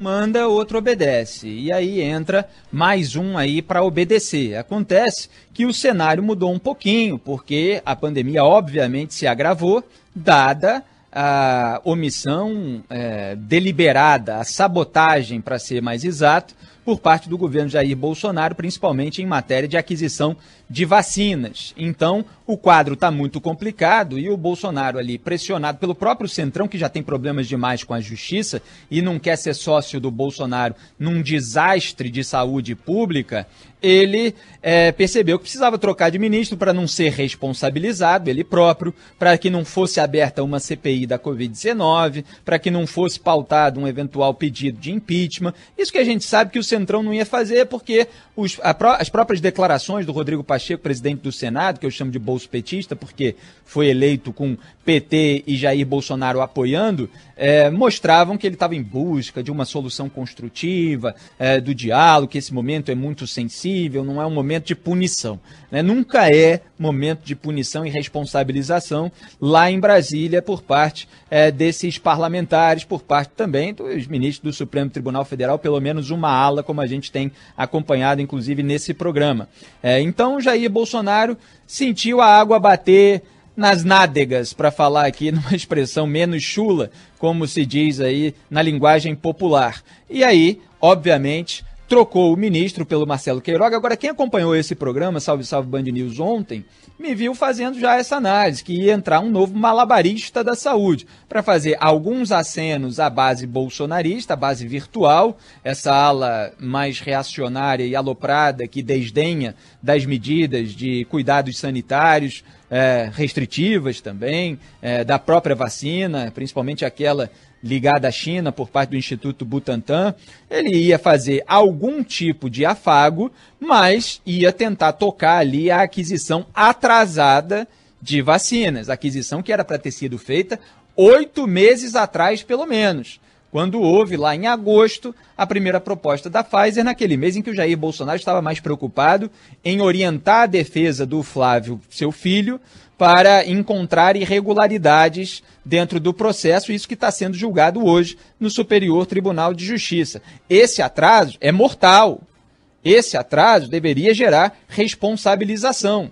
manda, outro obedece. E aí entra mais um aí para obedecer. Acontece que o cenário mudou um pouquinho, porque a pandemia obviamente se agravou, dada a omissão é, deliberada, a sabotagem, para ser mais exato, por parte do governo Jair Bolsonaro, principalmente em matéria de aquisição de vacinas. Então, o quadro está muito complicado e o Bolsonaro ali, pressionado pelo próprio Centrão, que já tem problemas demais com a justiça e não quer ser sócio do Bolsonaro num desastre de saúde pública, ele é, percebeu que precisava trocar de ministro para não ser responsabilizado, ele próprio, para que não fosse aberta uma CPI da Covid-19, para que não fosse pautado um eventual pedido de impeachment. Isso que a gente sabe que o Centrão não ia fazer, porque os, a, as próprias declarações do Rodrigo Pacheco, presidente do Senado, que eu chamo de bolso petista, porque foi eleito com PT e Jair Bolsonaro apoiando, é, mostravam que ele estava em busca de uma solução construtiva, é, do diálogo, que esse momento é muito sensível não é um momento de punição. Né? Nunca é momento de punição e responsabilização lá em Brasília por parte é, desses parlamentares, por parte também dos ministros do Supremo Tribunal Federal, pelo menos uma ala, como a gente tem acompanhado, inclusive, nesse programa. É, então, Jair Bolsonaro sentiu a água bater nas nádegas, para falar aqui numa expressão menos chula, como se diz aí na linguagem popular. E aí, obviamente, trocou o ministro pelo Marcelo Queiroga. Agora, quem acompanhou esse programa, Salve Salve Band News ontem, me viu fazendo já essa análise, que ia entrar um novo malabarista da saúde, para fazer alguns acenos à base bolsonarista, à base virtual, essa ala mais reacionária e aloprada que desdenha das medidas de cuidados sanitários, é, restritivas também, é, da própria vacina, principalmente aquela ligada à China por parte do Instituto Butantan, ele ia fazer algum tipo de afago, mas ia tentar tocar ali a aquisição atrasada de vacinas, aquisição que era para ter sido feita oito meses atrás, pelo menos quando houve lá em agosto a primeira proposta da Pfizer, naquele mês em que o Jair Bolsonaro estava mais preocupado em orientar a defesa do Flávio, seu filho, para encontrar irregularidades dentro do processo, isso que está sendo julgado hoje no Superior Tribunal de Justiça. Esse atraso é mortal. Esse atraso deveria gerar responsabilização.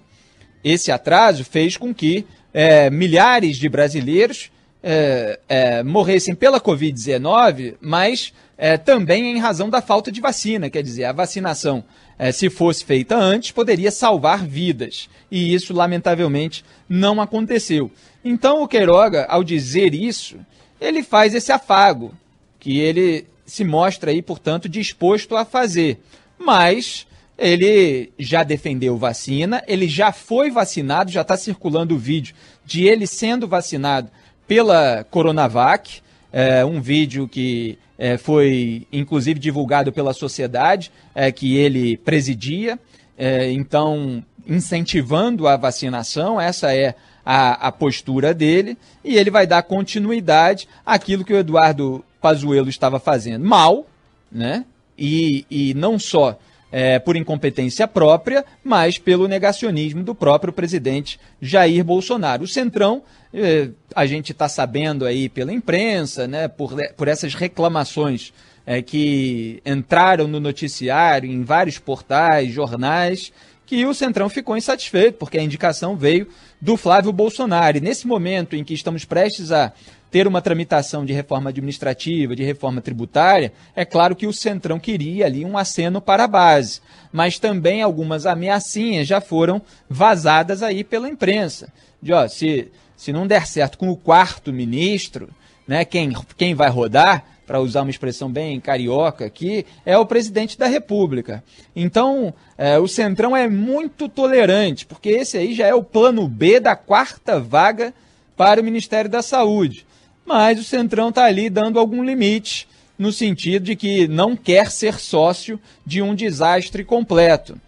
Esse atraso fez com que é, milhares de brasileiros é, é, morressem pela Covid-19, mas é, também em razão da falta de vacina. Quer dizer, a vacinação, é, se fosse feita antes, poderia salvar vidas. E isso, lamentavelmente, não aconteceu. Então, o Queiroga, ao dizer isso, ele faz esse afago, que ele se mostra aí, portanto, disposto a fazer. Mas ele já defendeu vacina, ele já foi vacinado, já está circulando o vídeo de ele sendo vacinado pela Coronavac, é, um vídeo que é, foi inclusive divulgado pela sociedade é, que ele presidia, é, então incentivando a vacinação, essa é a, a, postura dele, e ele vai dar continuidade àquilo que o Eduardo Pazuello estava fazendo mal, né? E, e não só é, por incompetência própria, mas pelo negacionismo do próprio presidente Jair Bolsonaro. O Centrão, é, a gente está sabendo aí pela imprensa, né, por, por essas reclamações é, que entraram no noticiário, em vários portais, jornais, que o Centrão ficou insatisfeito, porque a indicação veio do Flávio Bolsonaro. E nesse momento em que estamos prestes a ter uma tramitação de reforma administrativa, de reforma tributária, é claro que o Centrão queria ali um aceno para a base. Mas também algumas ameaçinhas já foram vazadas aí pela imprensa. De, ó, se, se não der certo com o quarto ministro, né, quem, quem vai rodar, para usar uma expressão bem carioca aqui, é o presidente da República. Então, é, o Centrão é muito tolerante, porque esse aí já é o plano B da quarta vaga para o Ministério da Saúde mas o Centrão está ali dando algum limite, no sentido de que não quer ser sócio de um desastre completo.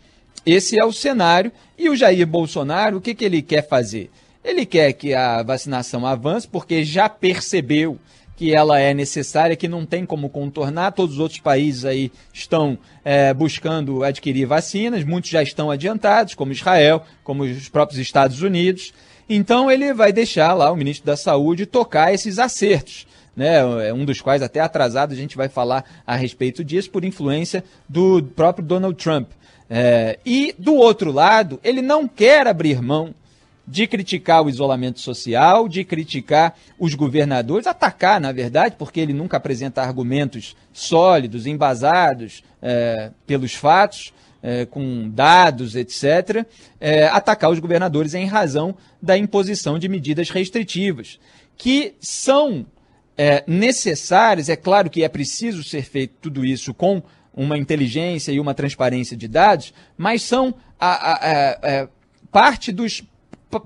Esse é o cenário. E o Jair Bolsonaro, o que, que ele quer fazer? Ele quer que a vacinação avance, porque já percebeu que ela é necessária, que não tem como contornar. Todos os outros países aí estão é, buscando adquirir vacinas, muitos já estão adiantados, como Israel, como os próprios Estados Unidos. Então ele vai deixar lá o ministro da Saúde tocar esses acertos. Né, um dos quais até atrasado a gente vai falar a respeito disso por influência do próprio Donald Trump. É, e do outro lado, ele não quer abrir mão de criticar o isolamento social, de criticar os governadores, atacar, na verdade, porque ele nunca apresenta argumentos sólidos, embasados é, pelos fatos, é, com dados, etc., é, atacar os governadores em razão da imposição de medidas restritivas, que são é, necessárias. É claro que é preciso ser feito tudo isso com uma inteligência e uma transparência de dados, mas são a, a, a, parte dos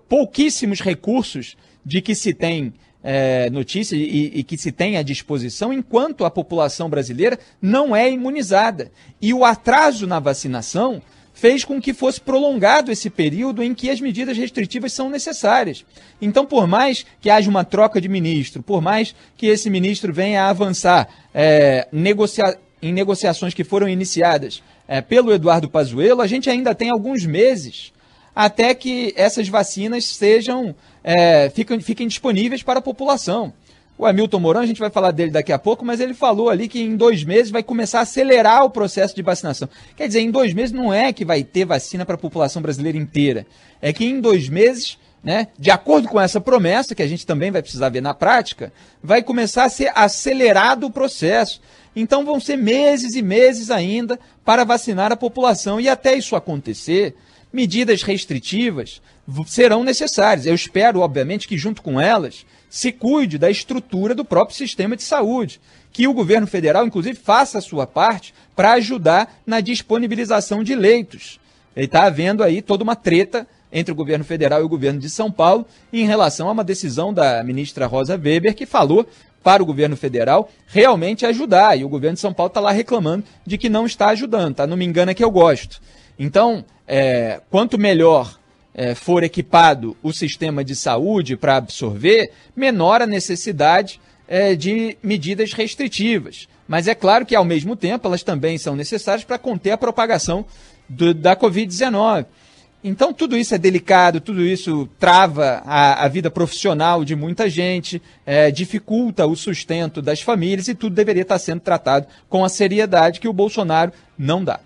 pouquíssimos recursos de que se tem é, notícia e, e, que se tem à disposição enquanto a população brasileira não é imunizada. E o atraso na vacinação fez com que fosse prolongado esse período em que as medidas restritivas são necessárias. Então, por mais que haja uma troca de ministro, por mais que esse ministro venha a avançar é, negocia em negociações que foram iniciadas é, pelo Eduardo Pazuello, a gente ainda tem alguns meses até que essas vacinas sejam é, fiquem, fiquem disponíveis para a população. O Hamilton Mourão, a gente vai falar dele daqui a pouco, mas ele falou ali que em dois meses vai começar a acelerar o processo de vacinação. Quer dizer, em dois meses não é que vai ter vacina para a população brasileira inteira. É que em dois meses, né, de acordo com essa promessa, que a gente também vai precisar ver na prática, vai começar a ser acelerado o processo. Então vão ser meses e meses ainda para vacinar a população. E até isso acontecer, medidas restritivas serão necessárias. Eu espero, obviamente, que junto com elas se cuide da estrutura do próprio sistema de saúde, que o governo federal, inclusive, faça a sua parte para ajudar na disponibilização de leitos. Ele está havendo aí toda uma treta entre o governo federal e o governo de São Paulo em relação a uma decisão da ministra Rosa Weber, que falou para o governo federal realmente ajudar. E o governo de São Paulo está lá reclamando de que não está ajudando, tá? Não me engana que eu gosto. Então, é, quanto melhor é, for equipado o sistema de saúde para absorver, menor a necessidade é, de medidas restritivas. Mas é claro que, ao mesmo tempo, elas também são necessárias para conter a propagação do, da Covid-19. Então, tudo isso é delicado, tudo isso trava a, a vida profissional de muita gente, é, dificulta o sustento das famílias e tudo deveria estar sendo tratado com a seriedade que o Bolsonaro não dá.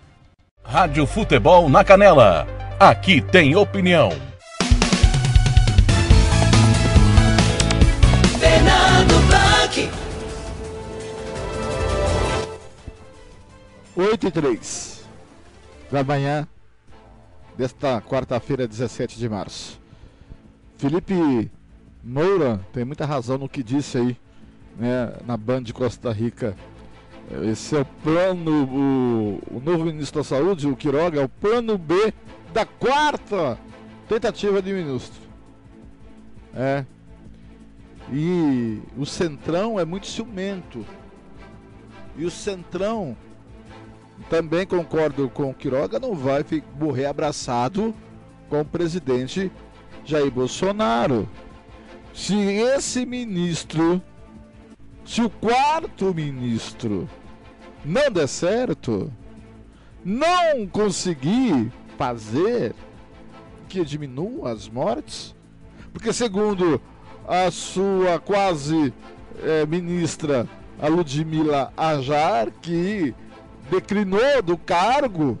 Rádio Futebol na Canela. Aqui tem opinião. Fernando Blanc. 8 e 3 da manhã desta quarta-feira, 17 de março. Felipe Moura tem muita razão no que disse aí né, na Band de Costa Rica. Esse é o plano, o, o novo ministro da Saúde, o Quiroga, é o plano B da quarta tentativa de ministro. É. E o Centrão é muito ciumento. E o Centrão também concordo com o Quiroga, não vai morrer abraçado com o presidente Jair Bolsonaro. Se esse ministro, se o quarto ministro não der certo, não conseguir fazer que diminua as mortes, porque segundo a sua quase é, ministra, a Ludmila Ajar, que declinou do cargo,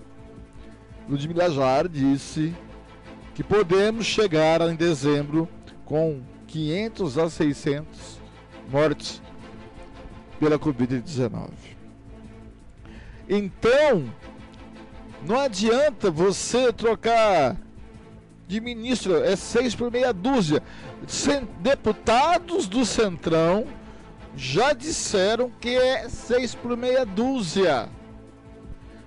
Ludmila Jar disse que podemos chegar em dezembro com 500 a 600 mortes pela Covid-19. Então, não adianta você trocar de ministro, é seis por meia dúzia. Deputados do Centrão já disseram que é seis por meia dúzia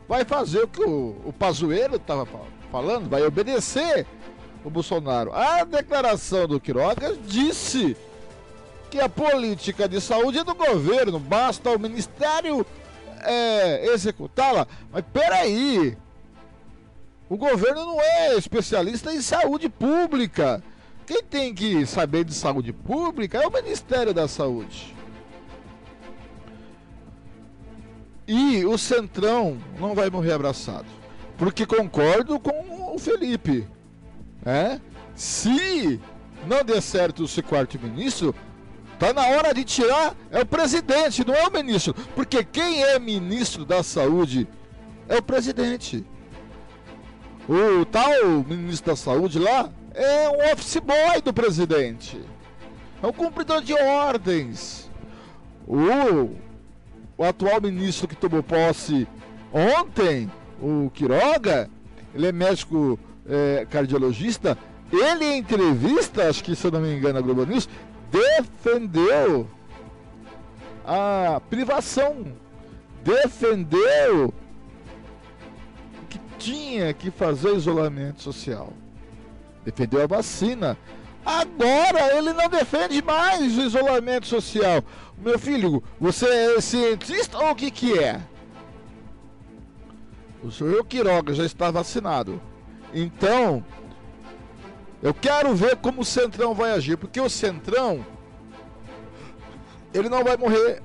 vai fazer o que o, o Pazuello estava falando, vai obedecer o Bolsonaro. A declaração do Quiroga disse que a política de saúde é do governo, basta o Ministério é, executá-la. Mas peraí, o governo não é especialista em saúde pública. Quem tem que saber de saúde pública é o Ministério da Saúde. E o Centrão não vai morrer abraçado. Porque concordo com o Felipe. É? Se não der certo esse quarto ministro, tá na hora de tirar é o presidente, não é o ministro. Porque quem é ministro da saúde é o presidente. O tal ministro da saúde lá é um office boy do presidente. É um cumpridor de ordens. O o atual ministro que tomou posse ontem, o Quiroga, ele é médico é, cardiologista, ele em entrevista, acho que se eu não me engano, a Globo News, defendeu a privação, defendeu que tinha que fazer isolamento social, defendeu a vacina. Agora ele não defende mais o isolamento social. Meu filho, você é cientista ou o que que é? O senhor Quiroga já está vacinado. Então, eu quero ver como o Centrão vai agir, porque o Centrão ele não vai morrer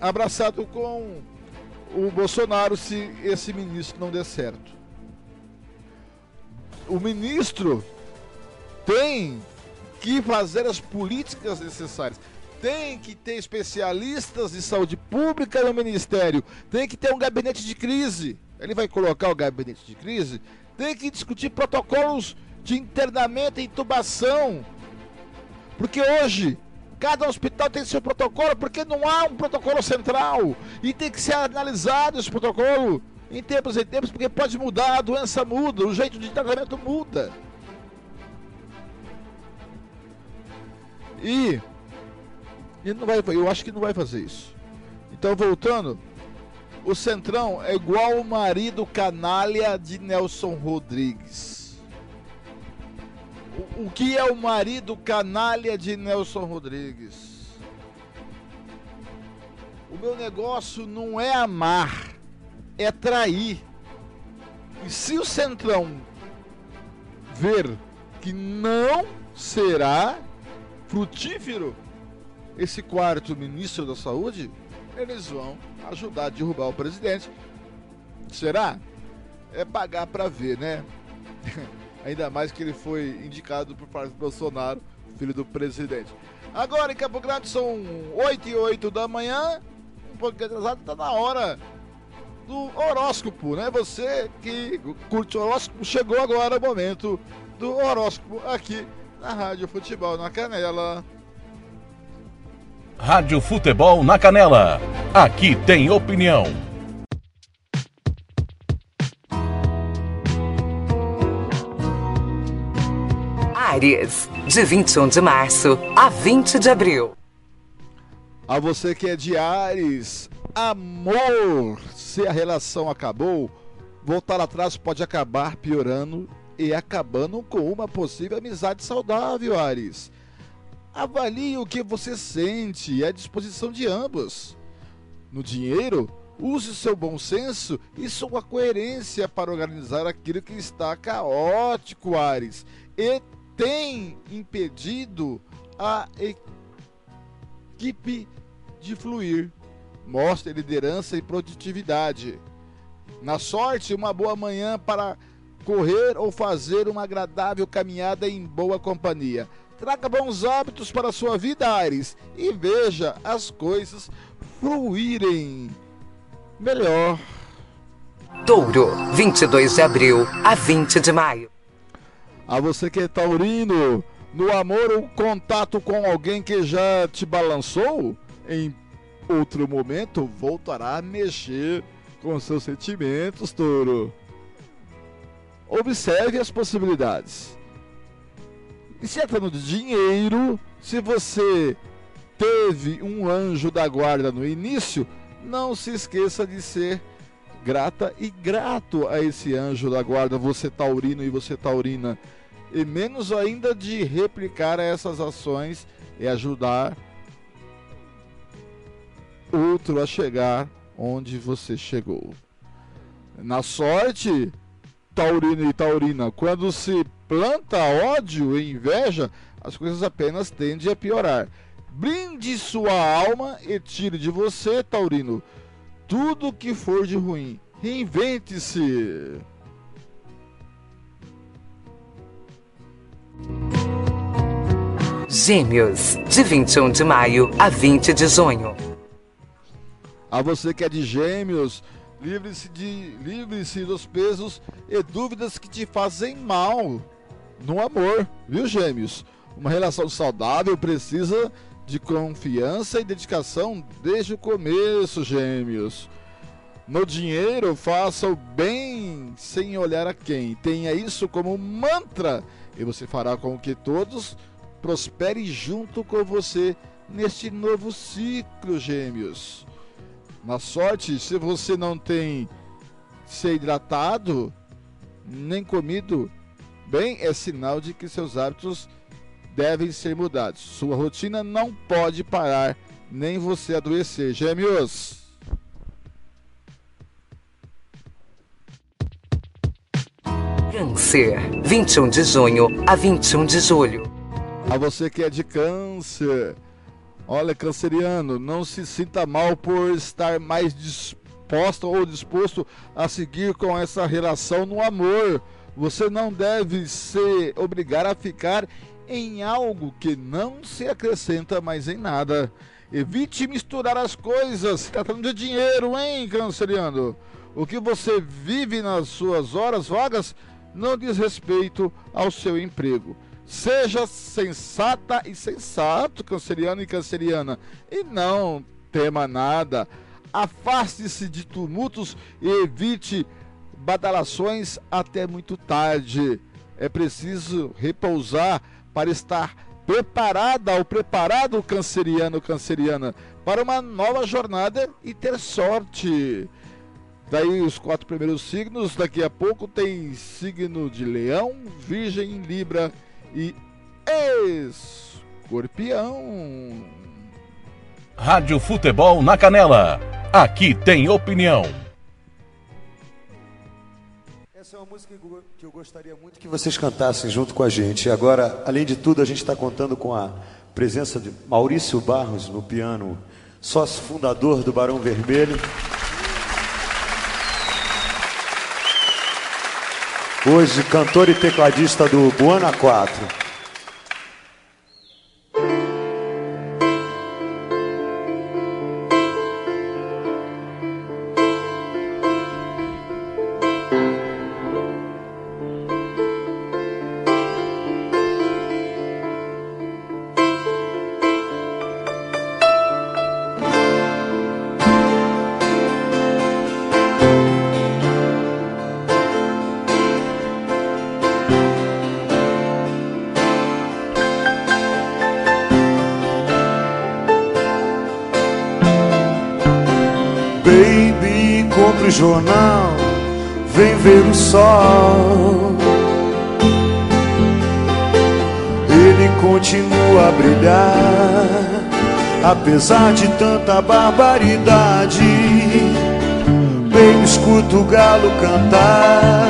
abraçado com o Bolsonaro se esse ministro não der certo. O ministro tem que fazer as políticas necessárias. Tem que ter especialistas de saúde pública no ministério. Tem que ter um gabinete de crise. Ele vai colocar o gabinete de crise. Tem que discutir protocolos de internamento e intubação. Porque hoje cada hospital tem seu protocolo, porque não há um protocolo central. E tem que ser analisado esse protocolo em tempos e tempos, porque pode mudar, a doença muda, o jeito de tratamento muda. E ele não vai, eu acho que não vai fazer isso. Então voltando, o Centrão é igual o marido canalha de Nelson Rodrigues. O, que é o marido canalha de Nelson Rodrigues? O meu negócio não é amar, é trair. E se o Centrão ver que não será frutífero esse quarto ministro da Saúde, eles vão ajudar a derrubar o presidente. Será? É pagar para ver, né? Ainda mais que ele foi indicado por parte do Bolsonaro, filho do presidente. Agora em Campo Grande são 8 e 8 da manhã, um pouco atrasado, tá na hora do horóscopo, né? Você que curte o horóscopo, chegou agora o momento do horóscopo aqui na Rádio Futebol na Canela. Rádio Futebol na Canela. Aqui tem opinião. Ares, de 21 de março a 20 de abril. A você que é de Ares, amor, se a relação acabou, voltar atrás pode acabar piorando e acabando com uma possível amizade saudável, Ares. Avalie o que você sente e a disposição de ambos. No dinheiro, use seu bom senso e sua coerência para organizar aquilo que está caótico, Ares, e tem impedido a equipe de fluir. Mostre liderança e produtividade. Na sorte, uma boa manhã para correr ou fazer uma agradável caminhada em boa companhia. Traga bons hábitos para a sua vida, Ares, e veja as coisas fluírem melhor. Touro, 22 de abril a 20 de maio. A você que é taurino, no amor o contato com alguém que já te balançou, em outro momento voltará a mexer com seus sentimentos, touro. Observe as possibilidades. E se tratando de dinheiro, se você teve um anjo da guarda no início, não se esqueça de ser grata e grato a esse anjo da guarda, você taurino e você taurina. E menos ainda de replicar essas ações e ajudar outro a chegar onde você chegou. Na sorte, taurino e taurina, quando se planta ódio e inveja, as coisas apenas tendem a piorar. Brinde sua alma e tire de você, taurino, tudo que for de ruim. Reinvente-se. Gêmeos, de 21 de maio a 20 de junho. A você que é de gêmeos, livre-se de livre-se dos pesos e dúvidas que te fazem mal no amor, viu, gêmeos? Uma relação saudável precisa de confiança e dedicação desde o começo, gêmeos. No dinheiro, faça o bem sem olhar a quem. Tenha isso como mantra e você fará com que todos prosperem junto com você neste novo ciclo, gêmeos. Na sorte, se você não tem se hidratado nem comido bem, é sinal de que seus hábitos devem ser mudados. Sua rotina não pode parar, nem você adoecer. Gêmeos! Câncer, 21 de junho a 21 de julho. A você que é de câncer, olha, canceriano, não se sinta mal por estar mais disposta ou disposto a seguir com essa relação no amor. Você não deve se obrigar a ficar em algo que não se acrescenta mais em nada. Evite misturar as coisas. Tratando de dinheiro, hein, canceriano? O que você vive nas suas horas vagas não diz respeito ao seu emprego. Seja sensata e sensato, canceriano e canceriana, e não tema nada. Afaste-se de tumultos e evite badalações até muito tarde. É preciso repousar para estar preparada ou preparado canceriano canceriana para uma nova jornada e ter sorte. Daí os quatro primeiros signos, daqui a pouco tem signo de Leão, Virgem, Libra e Escorpião. Rádio Futebol na Canela. Aqui tem opinião. Essa é uma música que eu gostaria muito que vocês cantassem junto com a gente. Agora, além de tudo, a gente está contando com a presença de Maurício Barros no piano, sócio fundador do Barão Vermelho. Hoje, cantor e tecladista do Buana 4. Apesar de tanta barbaridade. Baby, escuta o galo cantar,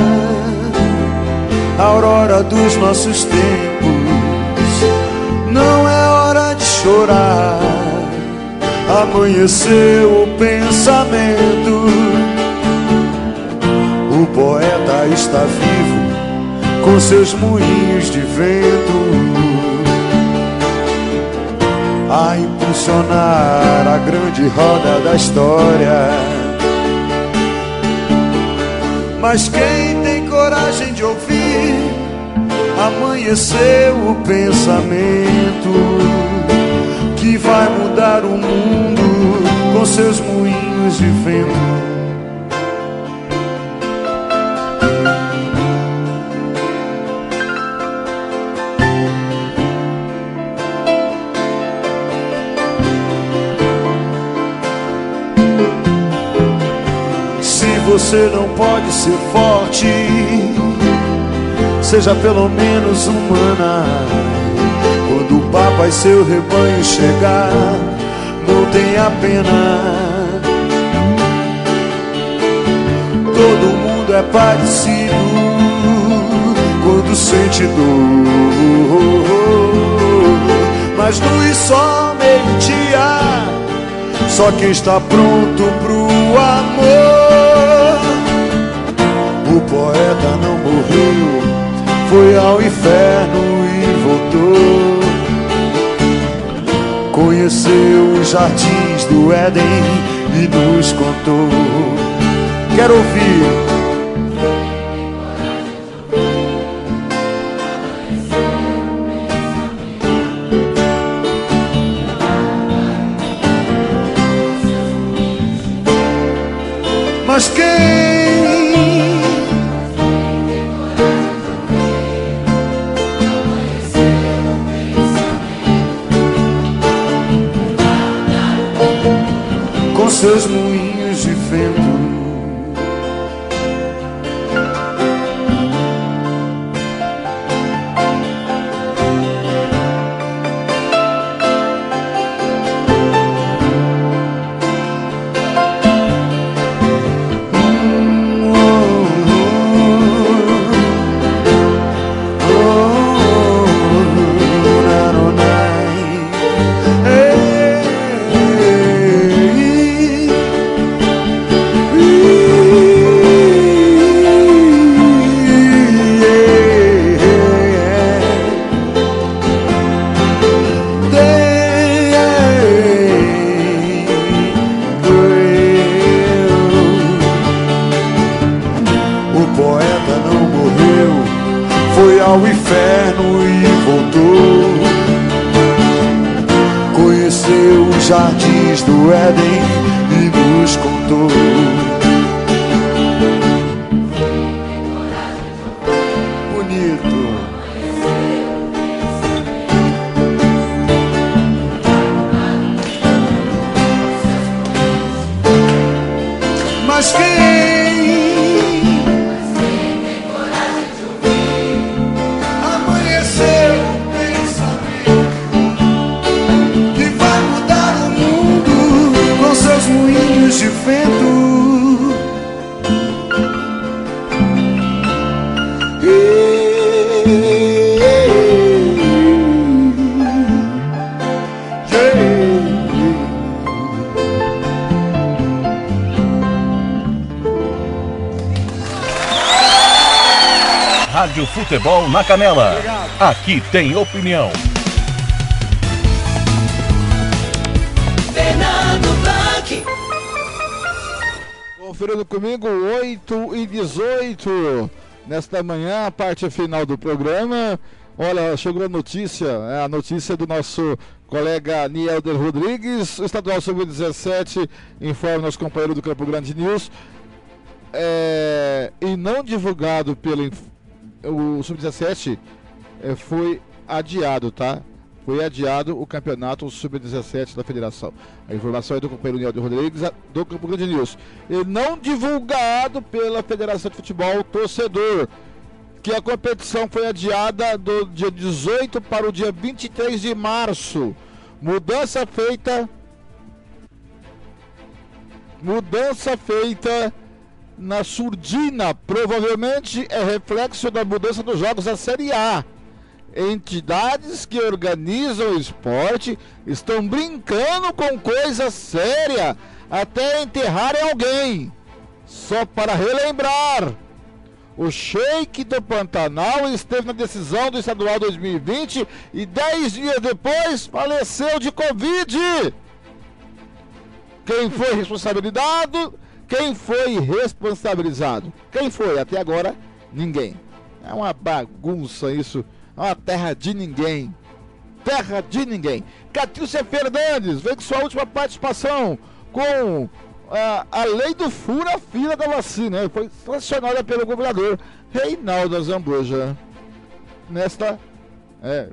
a aurora dos nossos tempos. Não é hora de chorar amanheceu o pensamento. O poeta está vivo com seus moinhos de vento a impulsionar a grande roda da história. Mas quem tem coragem de ouvir, amanheceu o pensamento que vai mudar o mundo com seus moinhos de vento. Você não pode ser forte, seja pelo menos humana. Quando o Papa e seu rebanho chegar, não tenha pena. Todo mundo é parecido quando sente dor. Mas luz só meio-dia, só quem está pronto pro amor. O poeta não morreu, foi ao inferno e voltou. Conheceu os jardins do Éden e nos contou. Quero ouvir. Futebol na Canela. Aqui tem opinião. Fernando Blanc. Conferindo comigo, 8 e 18. Nesta manhã, a parte final do programa. Olha, chegou a notícia, é a notícia do nosso colega Nielder Rodrigues, o estadual sub-17, informa nosso companheiro do Campo Grande News. É, e não divulgado pelo o sub-17 é, foi adiado, tá? Foi adiado o campeonato sub-17 da federação. A informação é do companheiro Nielder Rodrigues, do Campo Grande News. E não divulgado pela Federação de Futebol Torcedor que a competição foi adiada do dia 18 para o dia 23 de março. Mudança feita. Mudança feita na surdina. Provavelmente é reflexo da mudança dos jogos da Série A. Entidades que organizam o esporte estão brincando com coisa séria até enterrarem alguém. Só para relembrar. O Sheik do Pantanal esteve na decisão do estadual 2020 e 10 dias depois faleceu de Covid. Quem foi responsabilizado? Quem foi responsabilizado? Quem foi? Até agora, ninguém. É uma bagunça isso. É uma terra de ninguém. Terra de ninguém. Catilcia Fernandes vem com sua última participação com ah, a lei do fura-fila da vacina. Foi sancionada pelo governador Reinaldo Azambuja. Nesta. É,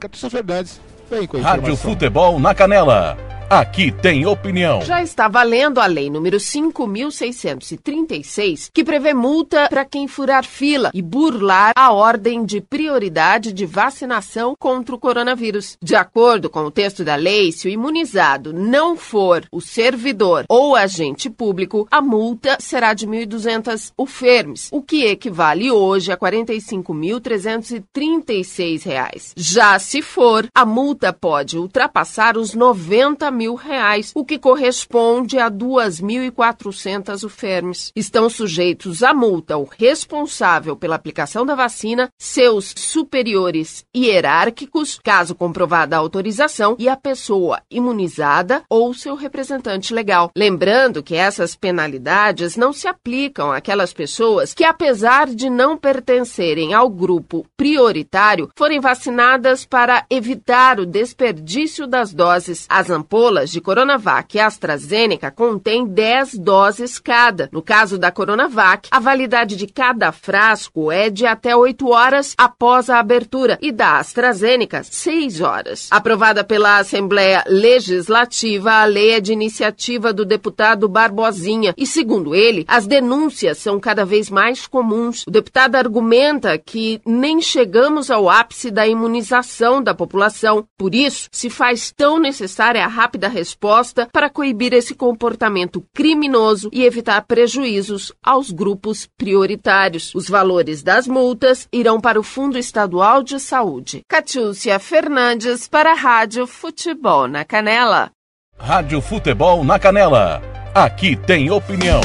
Catilcia Fernandes vem com a Rádio. Futebol na Canela. Aqui tem opinião. Já está valendo a lei número 5.636, que prevê multa para quem furar fila e burlar a ordem de prioridade de vacinação contra o coronavírus. De acordo com o texto da lei, se o imunizado não for o servidor ou agente público, a multa será de 1.200 UFERMs, o que equivale hoje a 45.336 reais. Já se for, a multa pode ultrapassar os 90 mil reais, o que corresponde a 2.400 UFERMs. Estão sujeitos à multa o responsável pela aplicação da vacina, seus superiores hierárquicos, caso comprovada a autorização, e a pessoa imunizada ou seu representante legal. Lembrando que essas penalidades não se aplicam àquelas pessoas que, apesar de não pertencerem ao grupo prioritário, forem vacinadas para evitar o desperdício das doses. As ampolas de Coronavac e AstraZeneca contêm 10 doses cada. No caso da Coronavac, a validade de cada frasco é de até 8 horas após a abertura e da AstraZeneca, 6 horas. Aprovada pela Assembleia Legislativa, a lei é de iniciativa do deputado Barbosinha e, segundo ele, as denúncias são cada vez mais comuns. O deputado argumenta que nem chegamos ao ápice da imunização da população, por isso se faz tão necessária a rápida resposta para coibir esse comportamento criminoso e evitar prejuízos aos grupos prioritários. Os valores das multas irão para o Fundo Estadual de Saúde. Catiúcia Fernandes para a Rádio Futebol na Canela. Rádio Futebol na Canela. Aqui tem opinião.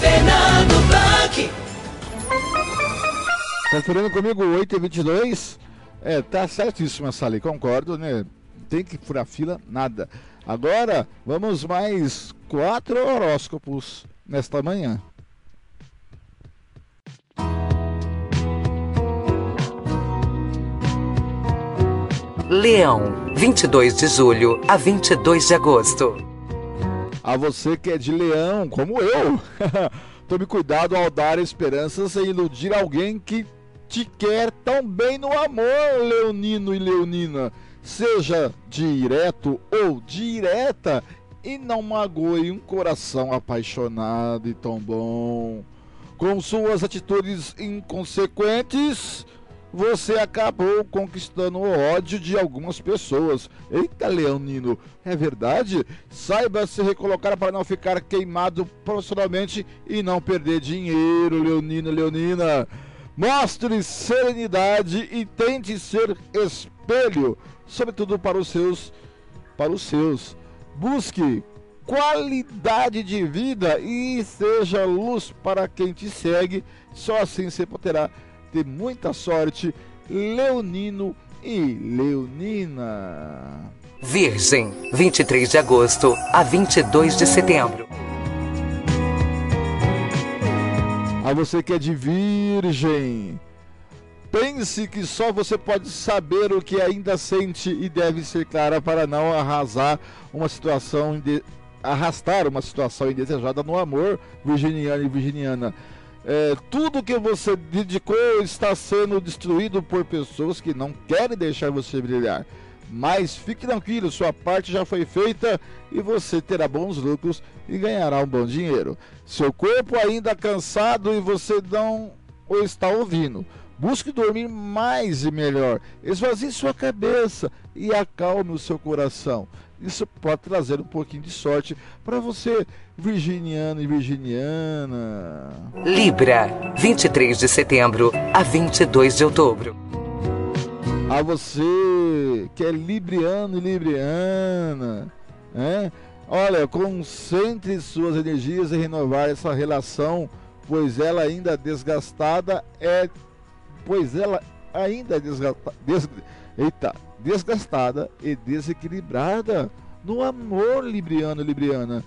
Fernando Blanc. Conferindo comigo 8 e 22 É, tá certíssimo essa lei, concordo, né? Tem que furar fila, nada. Agora, vamos mais quatro horóscopos nesta manhã. Leão, 22 de julho a 22 de agosto. A você que é de leão, como eu. Tome cuidado ao dar esperanças e iludir alguém que te quer tão bem no amor, leonino e leonina. Seja direto ou direta e não magoe um coração apaixonado e tão bom. Com suas atitudes inconsequentes, você acabou conquistando o ódio de algumas pessoas. Eita, Leonino, é verdade? Saiba se recolocar para não ficar queimado profissionalmente e não perder dinheiro, Leonino, Leonina. Mostre serenidade e tente ser espelho, sobretudo para os seus, para os seus. Busque qualidade de vida e seja luz para quem te segue. Só assim você poderá ter muita sorte, Leonino e Leonina. Virgem, 23 de agosto a 22 de setembro. A você que é de Virgem, pense que só você pode saber o que ainda sente e deve ser clara para não arrasar uma situação arrastar uma situação indesejada no amor, virginiano e virginiana. É, tudo que você dedicou está sendo destruído por pessoas que não querem deixar você brilhar. Mas fique tranquilo, sua parte já foi feita e você terá bons lucros e ganhará um bom dinheiro. Seu corpo ainda cansado e você não o está ouvindo. Busque dormir mais e melhor. Esvazie sua cabeça e acalme o seu coração. Isso pode trazer um pouquinho de sorte para você, virginiano e virginiana. Libra, 23 de setembro a 22 de outubro. A você que é libriano e libriana, né? Olha, concentre suas energias em renovar essa relação, pois ela ainda desgastada é, pois ela ainda desgastada, des, eita, desgastada e desequilibrada no amor libriano e libriana.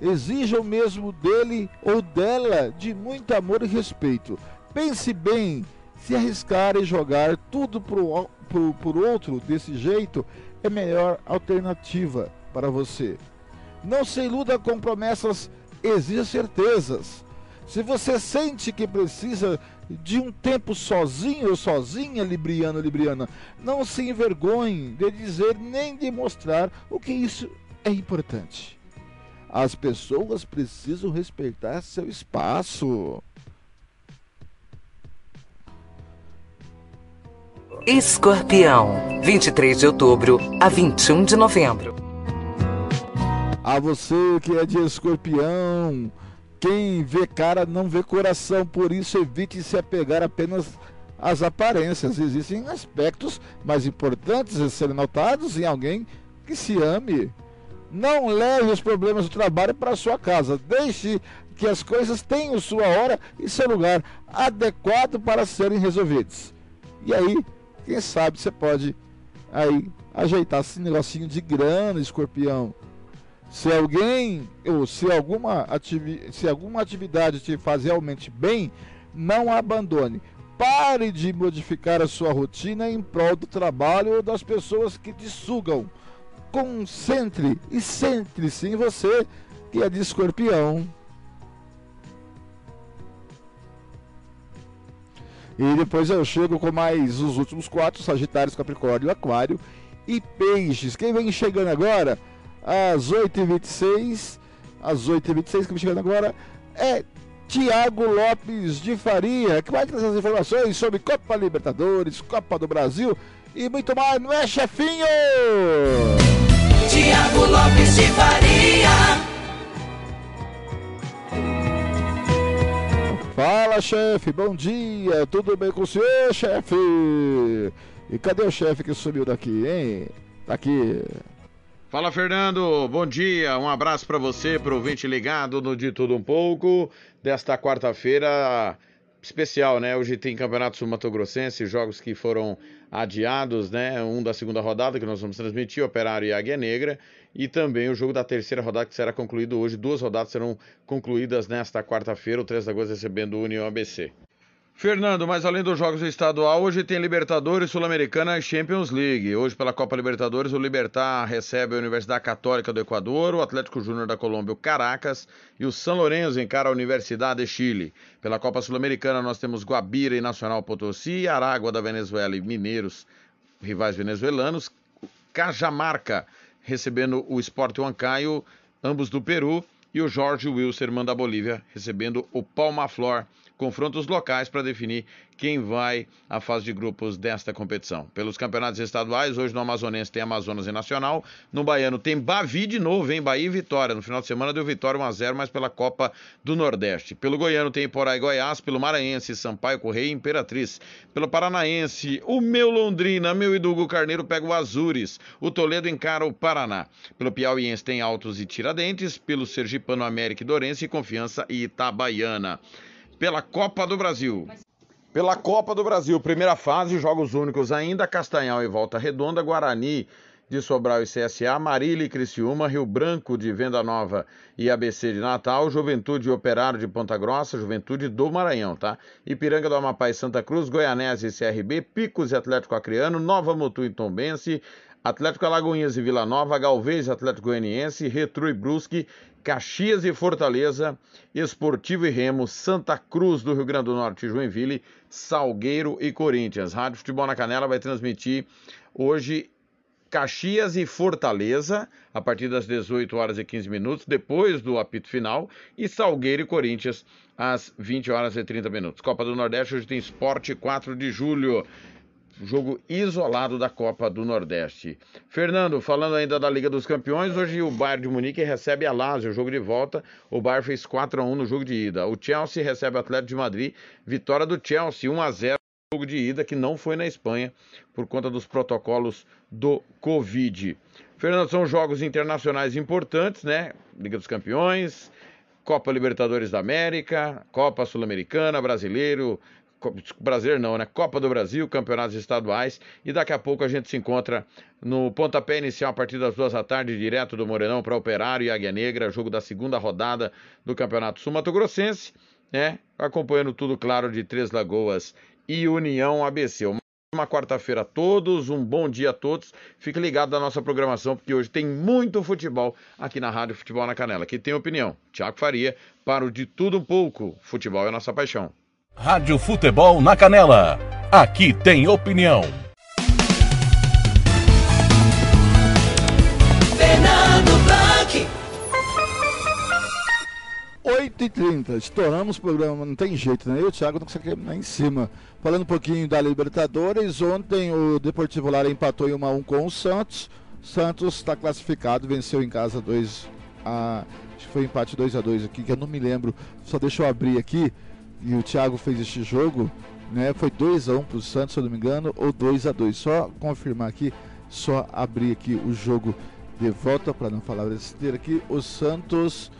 Exija o mesmo dele ou dela de muito amor e respeito. Pense bem, se arriscar e jogar tudo pro, pro, por outro desse jeito é melhor alternativa para você. Não se iluda com promessas, exija certezas. Se você sente que precisa de um tempo sozinho ou sozinha, Libriano, Libriana, não se envergonhe de dizer nem de mostrar o que isso é importante. As pessoas precisam respeitar seu espaço. Escorpião, 23 de outubro a 21 de novembro. A você que é de escorpião, quem vê cara não vê coração, por isso evite se apegar apenas às aparências. Existem aspectos mais importantes a serem notados em alguém que se ame. Não leve os problemas do trabalho para sua casa. Deixe que as coisas tenham sua hora e seu lugar adequado para serem resolvidos. E aí, quem sabe você pode aí ajeitar esse negocinho de grana, escorpião. Se alguém ou se alguma, ativi se alguma atividade te faz realmente bem, não abandone. Pare de modificar a sua rotina em prol do trabalho ou das pessoas que te sugam. Concentre e centre-se em você, que é de escorpião. E depois eu chego com mais os últimos quatro: Sagitários, Capricórnio, Aquário e Peixes. Quem vem chegando agora? às 8h26. Às 8h26 que vem chegando agora é Tiago Lopes de Faria, que vai trazer as informações sobre Copa Libertadores, Copa do Brasil e muito mais, não é, chefinho? Tiago Lopes de Faria. Fala, chefe, bom dia, tudo bem com o senhor, chefe? E cadê o chefe que sumiu daqui, hein? Tá aqui. Fala Fernando, bom dia, um abraço para você, pro ouvinte ligado no De Tudo Um Pouco, desta quarta-feira especial, né? Hoje tem Campeonato Sul Mato Grossense, jogos que foram adiados, né? Um da segunda rodada que nós vamos transmitir, Operário e Águia Negra, e também o jogo da terceira rodada que será concluído hoje. Duas rodadas serão concluídas nesta quarta-feira, o 3 de agosto recebendo o União ABC. Fernando, mas além dos jogos do estadual, hoje tem Libertadores, Sul-Americana e Champions League. Hoje, pela Copa Libertadores, o Libertar recebe a Universidade Católica do Equador, o Atlético Júnior da Colômbia, o Caracas, e o São Lourenço encara a Universidade de Chile. Pela Copa Sul-Americana, nós temos Guabira e Nacional Potosí, Aragua da Venezuela e Mineiros, rivais venezuelanos, Cajamarca recebendo o Sport Huancayo, ambos do Peru, e o Jorge Wilstermann da Bolívia recebendo o Palma Flor confrontos locais para definir quem vai à fase de grupos desta competição. Pelos campeonatos estaduais, hoje no Amazonense tem Amazonas e Nacional, no Baiano tem Bavi de novo, hein? Bahia e Vitória. No final de semana deu Vitória 1x0, mas pela Copa do Nordeste. Pelo Goiano tem Iporá e Goiás, pelo Maranhense, Sampaio, Correia e Imperatriz. Pelo Paranaense, o meu Londrina, meu Idugo Carneiro pega o Azures. O Toledo encara o Paraná. Pelo Piauiense tem Altos e Tiradentes. Pelo Sergipano, América e Dorense, Confiança e Itabaiana pela Copa do Brasil. Pela Copa do Brasil, primeira fase, jogos únicos ainda, Castanhal e Volta Redonda, Guarani de Sobral e CSA, Marília e Criciúma, Rio Branco de Venda Nova e ABC de Natal, Juventude e Operário de Ponta Grossa, Juventude do Maranhão, tá? Ipiranga do Amapá e Santa Cruz, Goianese e CRB, Picos e Atlético Acreano, Nova Mutu e Tombense, Atlético Alagoinhas e Vila Nova, Galvez Atlético Goianiense, Retro e Brusque, Caxias e Fortaleza, Esportivo e Remo, Santa Cruz do Rio Grande do Norte, Joinville, Salgueiro e Corinthians. Rádio Futebol na Canela vai transmitir hoje Caxias e Fortaleza, a partir das 18 horas e 15 minutos, depois do apito final, e Salgueiro e Corinthians, às 20 horas e 30 minutos. Copa do Nordeste, hoje tem Esporte 4 de julho jogo isolado da Copa do Nordeste. Fernando, falando ainda da Liga dos Campeões, hoje o Bayern de Munique recebe a Lazio, jogo de volta. O Bayern fez 4 a 1 no jogo de ida. O Chelsea recebe o Atlético de Madrid, vitória do Chelsea 1 a 0 no jogo de ida que não foi na Espanha por conta dos protocolos do Covid. Fernando, são jogos internacionais importantes, né? Liga dos Campeões, Copa Libertadores da América, Copa Sul-Americana, Brasileiro, Brasileiro não, né? Copa do Brasil, campeonatos estaduais. E daqui a pouco a gente se encontra no pontapé inicial a partir das duas da tarde, direto do Morenão para Operário e Águia Negra, jogo da segunda rodada do Campeonato Sul-Mato Grossense, né? Acompanhando tudo, claro, de Três Lagoas e União ABC. Uma quarta-feira a todos, um bom dia a todos. Fique ligado na nossa programação, porque hoje tem muito futebol aqui na Rádio Futebol na Canela. Aqui tem opinião. Tiago Faria, para o de tudo um pouco. Futebol é nossa paixão. Rádio Futebol na Canela. Aqui tem opinião. Fernando Blanc. 8h30, estouramos o programa, não tem jeito, né? Eu e o Thiago não conseguimos lá em cima. Falando um pouquinho da Libertadores, ontem o Deportivo Lara empatou em 1x1 com o Santos. Santos está classificado, venceu em casa 2 a. Acho que foi empate 2 a 2 aqui, que eu não me lembro. Só deixa eu abrir aqui e o Thiago fez este jogo, né? Foi 2 a 1 um para o Santos, se eu não me engano, ou 2 a 2 Só confirmar aqui, só abrir aqui o jogo de volta para não falar besteira aqui. O Santos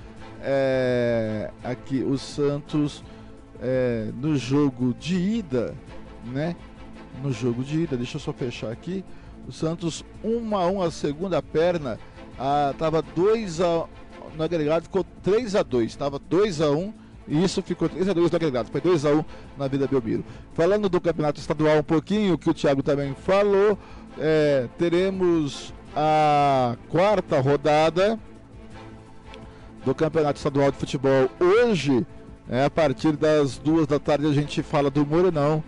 é, aqui o Santos é, no jogo de ida, né? No jogo de ida, deixa eu só fechar aqui. O Santos 1 a 1 a segunda perna, ah, tava 2 a no agregado ficou 3 a 2, tava 2 a 1 e isso ficou 3x2 do agregado. Foi 2x1 na Vida Belmiro. Falando do campeonato estadual um pouquinho, que o Thiago também falou, é, teremos a quarta rodada do campeonato estadual de futebol hoje. É, a partir das duas da tarde a gente fala do Morenão,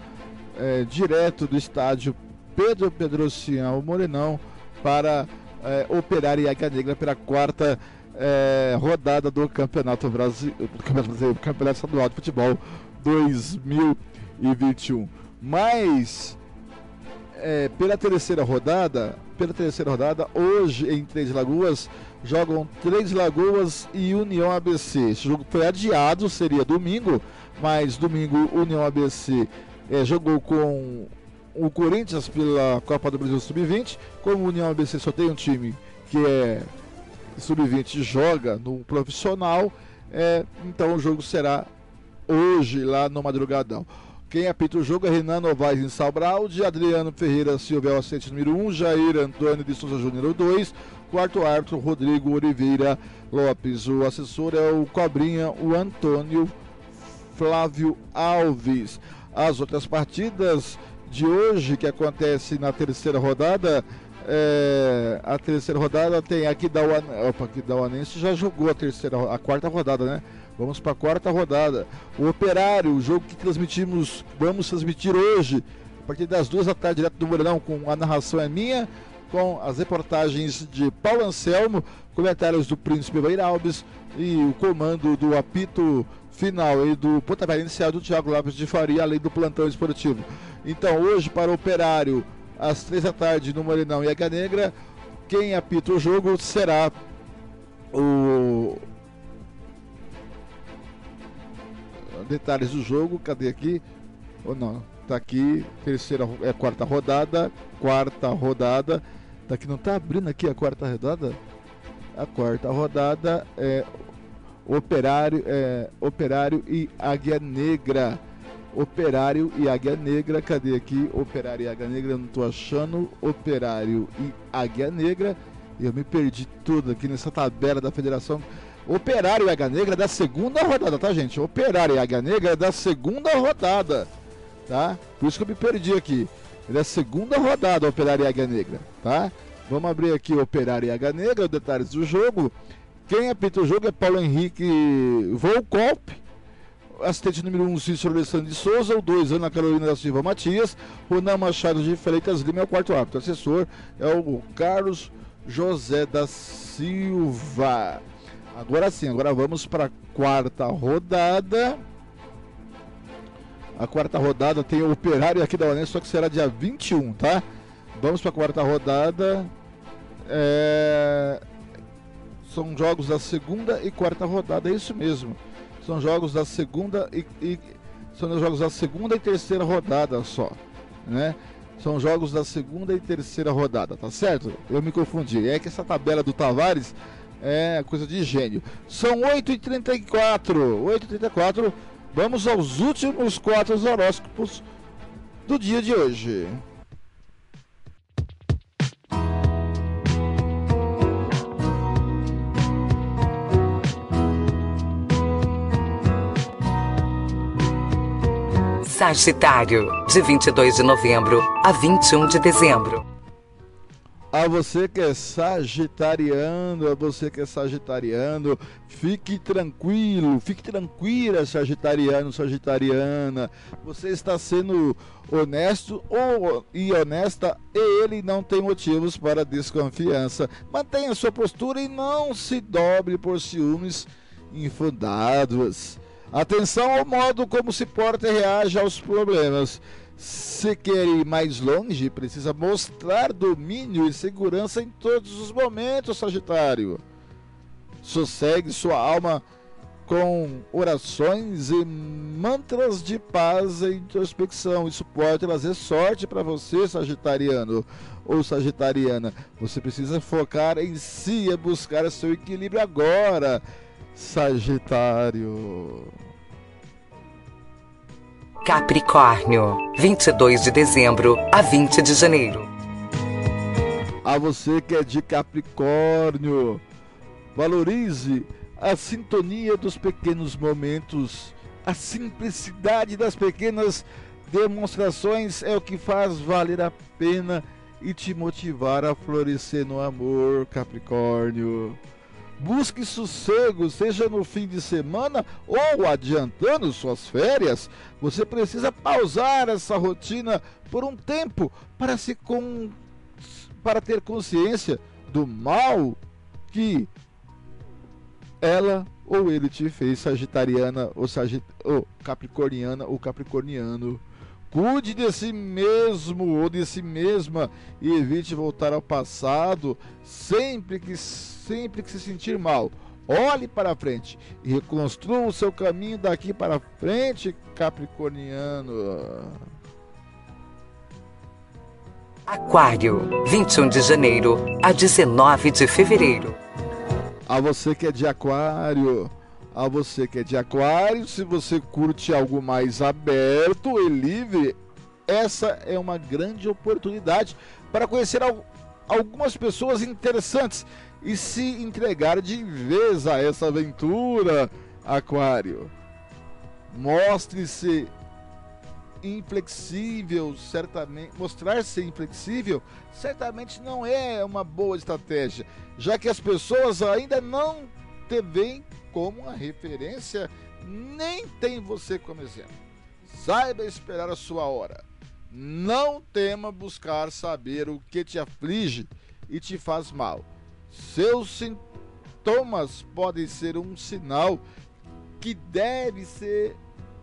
é, direto do estádio Pedro Pedrocião Morenão para é, operar Águia Negra pela quarta é, rodada do Campeonato Brasil, do Campeonato Brasileiro, Campeonato Estadual de Futebol 2021. Mas é, pela terceira rodada, pela terceira rodada, hoje em Três Lagoas jogam Três Lagoas e União ABC. Esse jogo foi adiado, seria domingo, mas domingo União ABC é, jogou com o Corinthians pela Copa do Brasil Sub-20. Como União ABC só tem um time que é sub-20 joga no profissional, é, então o jogo será hoje lá no Madrugadão. Quem apita o jogo é Renan Novaes em Salbralde, Adriano Ferreira Silva Assente número 1, Jair Antônio de Souza Júnior 2, quarto árbitro Rodrigo Oliveira Lopes. O assessor é o Cobrinha, o Antônio Flávio Alves. as outras partidas de hoje que acontece na terceira rodada. É, a terceira rodada tem aqui da Opa, aqui da Uanense já jogou a terceira, a quarta rodada, né? Vamos para a quarta rodada. O Operário, o jogo que transmitimos, vamos transmitir hoje, a partir das duas da tarde, direto do Mourão, com a narração é minha, com as reportagens de Paulo Anselmo, comentários do Príncipe Beiralbes e o comando do apito final e do pontapé inicial do Thiago Lopes de Faria, além do plantão esportivo. Então, hoje, para o Operário, às três da tarde, no Morenão e Águia Negra, quem apita o jogo será o. Detalhes do jogo, cadê aqui? Ou não? Tá aqui, terceira, é quarta rodada, quarta rodada. Tá aqui, não tá abrindo aqui a quarta rodada? A quarta rodada é Operário, é, Operário e Águia Negra. Operário e Águia Negra, cadê aqui? Operário e Águia Negra, não tô achando. Operário e Águia Negra. Eu me perdi tudo aqui nessa tabela da federação. Operário e Águia Negra da segunda rodada, tá, gente? Operário e Águia Negra da segunda rodada, tá? Por isso que eu me perdi aqui. É da segunda rodada, Operário e Águia Negra, tá? Vamos abrir aqui Operário e Águia Negra, os detalhes do jogo. Quem apita o jogo é Paulo Henrique Volcop, assistente número 1, um, Cícero Alessandro de Souza, o 2, Ana Carolina da Silva Matias, Ronan Machado de Freitas Lima é o quarto árbitro. Assessor é o Carlos José da Silva. Agora sim, agora vamos para a quarta rodada. A quarta rodada tem o Operário aqui da Unesco, só que será dia 21, tá? Vamos para a quarta rodada. É... São jogos da segunda e quarta rodada, é isso mesmo. São jogos da segunda e, e são jogos da segunda e terceira rodada só, né? São jogos da segunda e terceira rodada, tá certo? Eu me confundi. É que essa tabela do Tavares é coisa de gênio. São 8h34. 8h34. Vamos aos últimos quatro horóscopos do dia de hoje. Sagitário, de 22 de novembro a 21 de dezembro. A você que é sagitariano, a você que é sagitariano, fique tranquilo, fique tranquila, sagitariano, sagitariana. Você está sendo honesto ou e honesta e ele não tem motivos para desconfiança. Mantenha sua postura e não se dobre por ciúmes infundados. Atenção ao modo como se porta e reage aos problemas. Se quer ir mais longe, precisa mostrar domínio e segurança em todos os momentos, Sagitário. Sossegue sua alma com orações e mantras de paz e introspecção. Isso pode trazer sorte para você, Sagitariano ou Sagitariana. Você precisa focar em si e buscar seu equilíbrio agora. Sagitário. Capricórnio, 22 de dezembro a 20 de janeiro. A você que é de Capricórnio, valorize a sintonia dos pequenos momentos, a simplicidade das pequenas demonstrações é o que faz valer a pena e te motivar a florescer no amor, Capricórnio. Busque sossego, seja no fim de semana ou adiantando suas férias. Você precisa pausar essa rotina por um tempo para se com... para ter consciência do mal que ela ou ele te fez sagitariana ou, sagit... ou capricorniana ou capricorniano. Cuide de si mesmo ou de si mesma e evite voltar ao passado sempre que sempre que se sentir mal. Olhe para frente e reconstrua o seu caminho daqui para frente, Capricorniano. Aquário, 21 de janeiro a 19 de fevereiro. A você que é de Aquário, a você que é de Aquário, se você curte algo mais aberto e livre, essa é uma grande oportunidade para conhecer algumas pessoas interessantes e se entregar de vez a essa aventura, Aquário. Mostre-se inflexível, certamente, mostrar ser inflexível, certamente não é uma boa estratégia, já que as pessoas ainda não te veem como uma referência, nem tem você como exemplo. Saiba esperar a sua hora. Não tema buscar saber o que te aflige e te faz mal. Seus sintomas podem ser um sinal que deve ser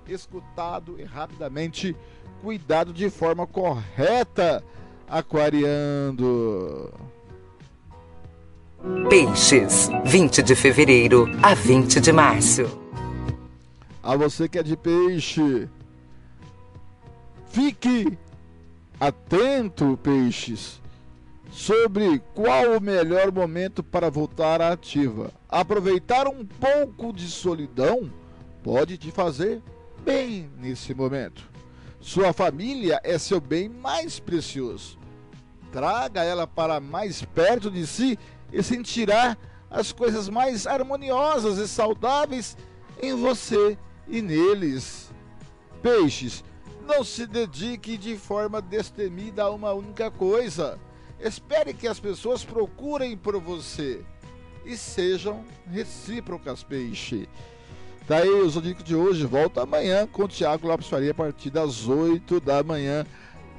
escutado e rapidamente cuidado de forma correta, aquariando. Peixes, 20 de fevereiro a 20 de março. A você que é de peixe, fique atento, peixes, sobre qual o melhor momento para voltar à ativa. Aproveitar um pouco de solidão pode te fazer bem nesse momento. Sua família é seu bem mais precioso. Traga ela para mais perto de si e sentirá as coisas mais harmoniosas e saudáveis em você e neles. Peixes, não se dedique de forma destemida a uma única coisa. Espere que as pessoas procurem por você e sejam recíprocas, peixe. Tá aí o Zodíaco de hoje. Volta amanhã com o Thiago Lopes Faria a partir das 8 da manhã.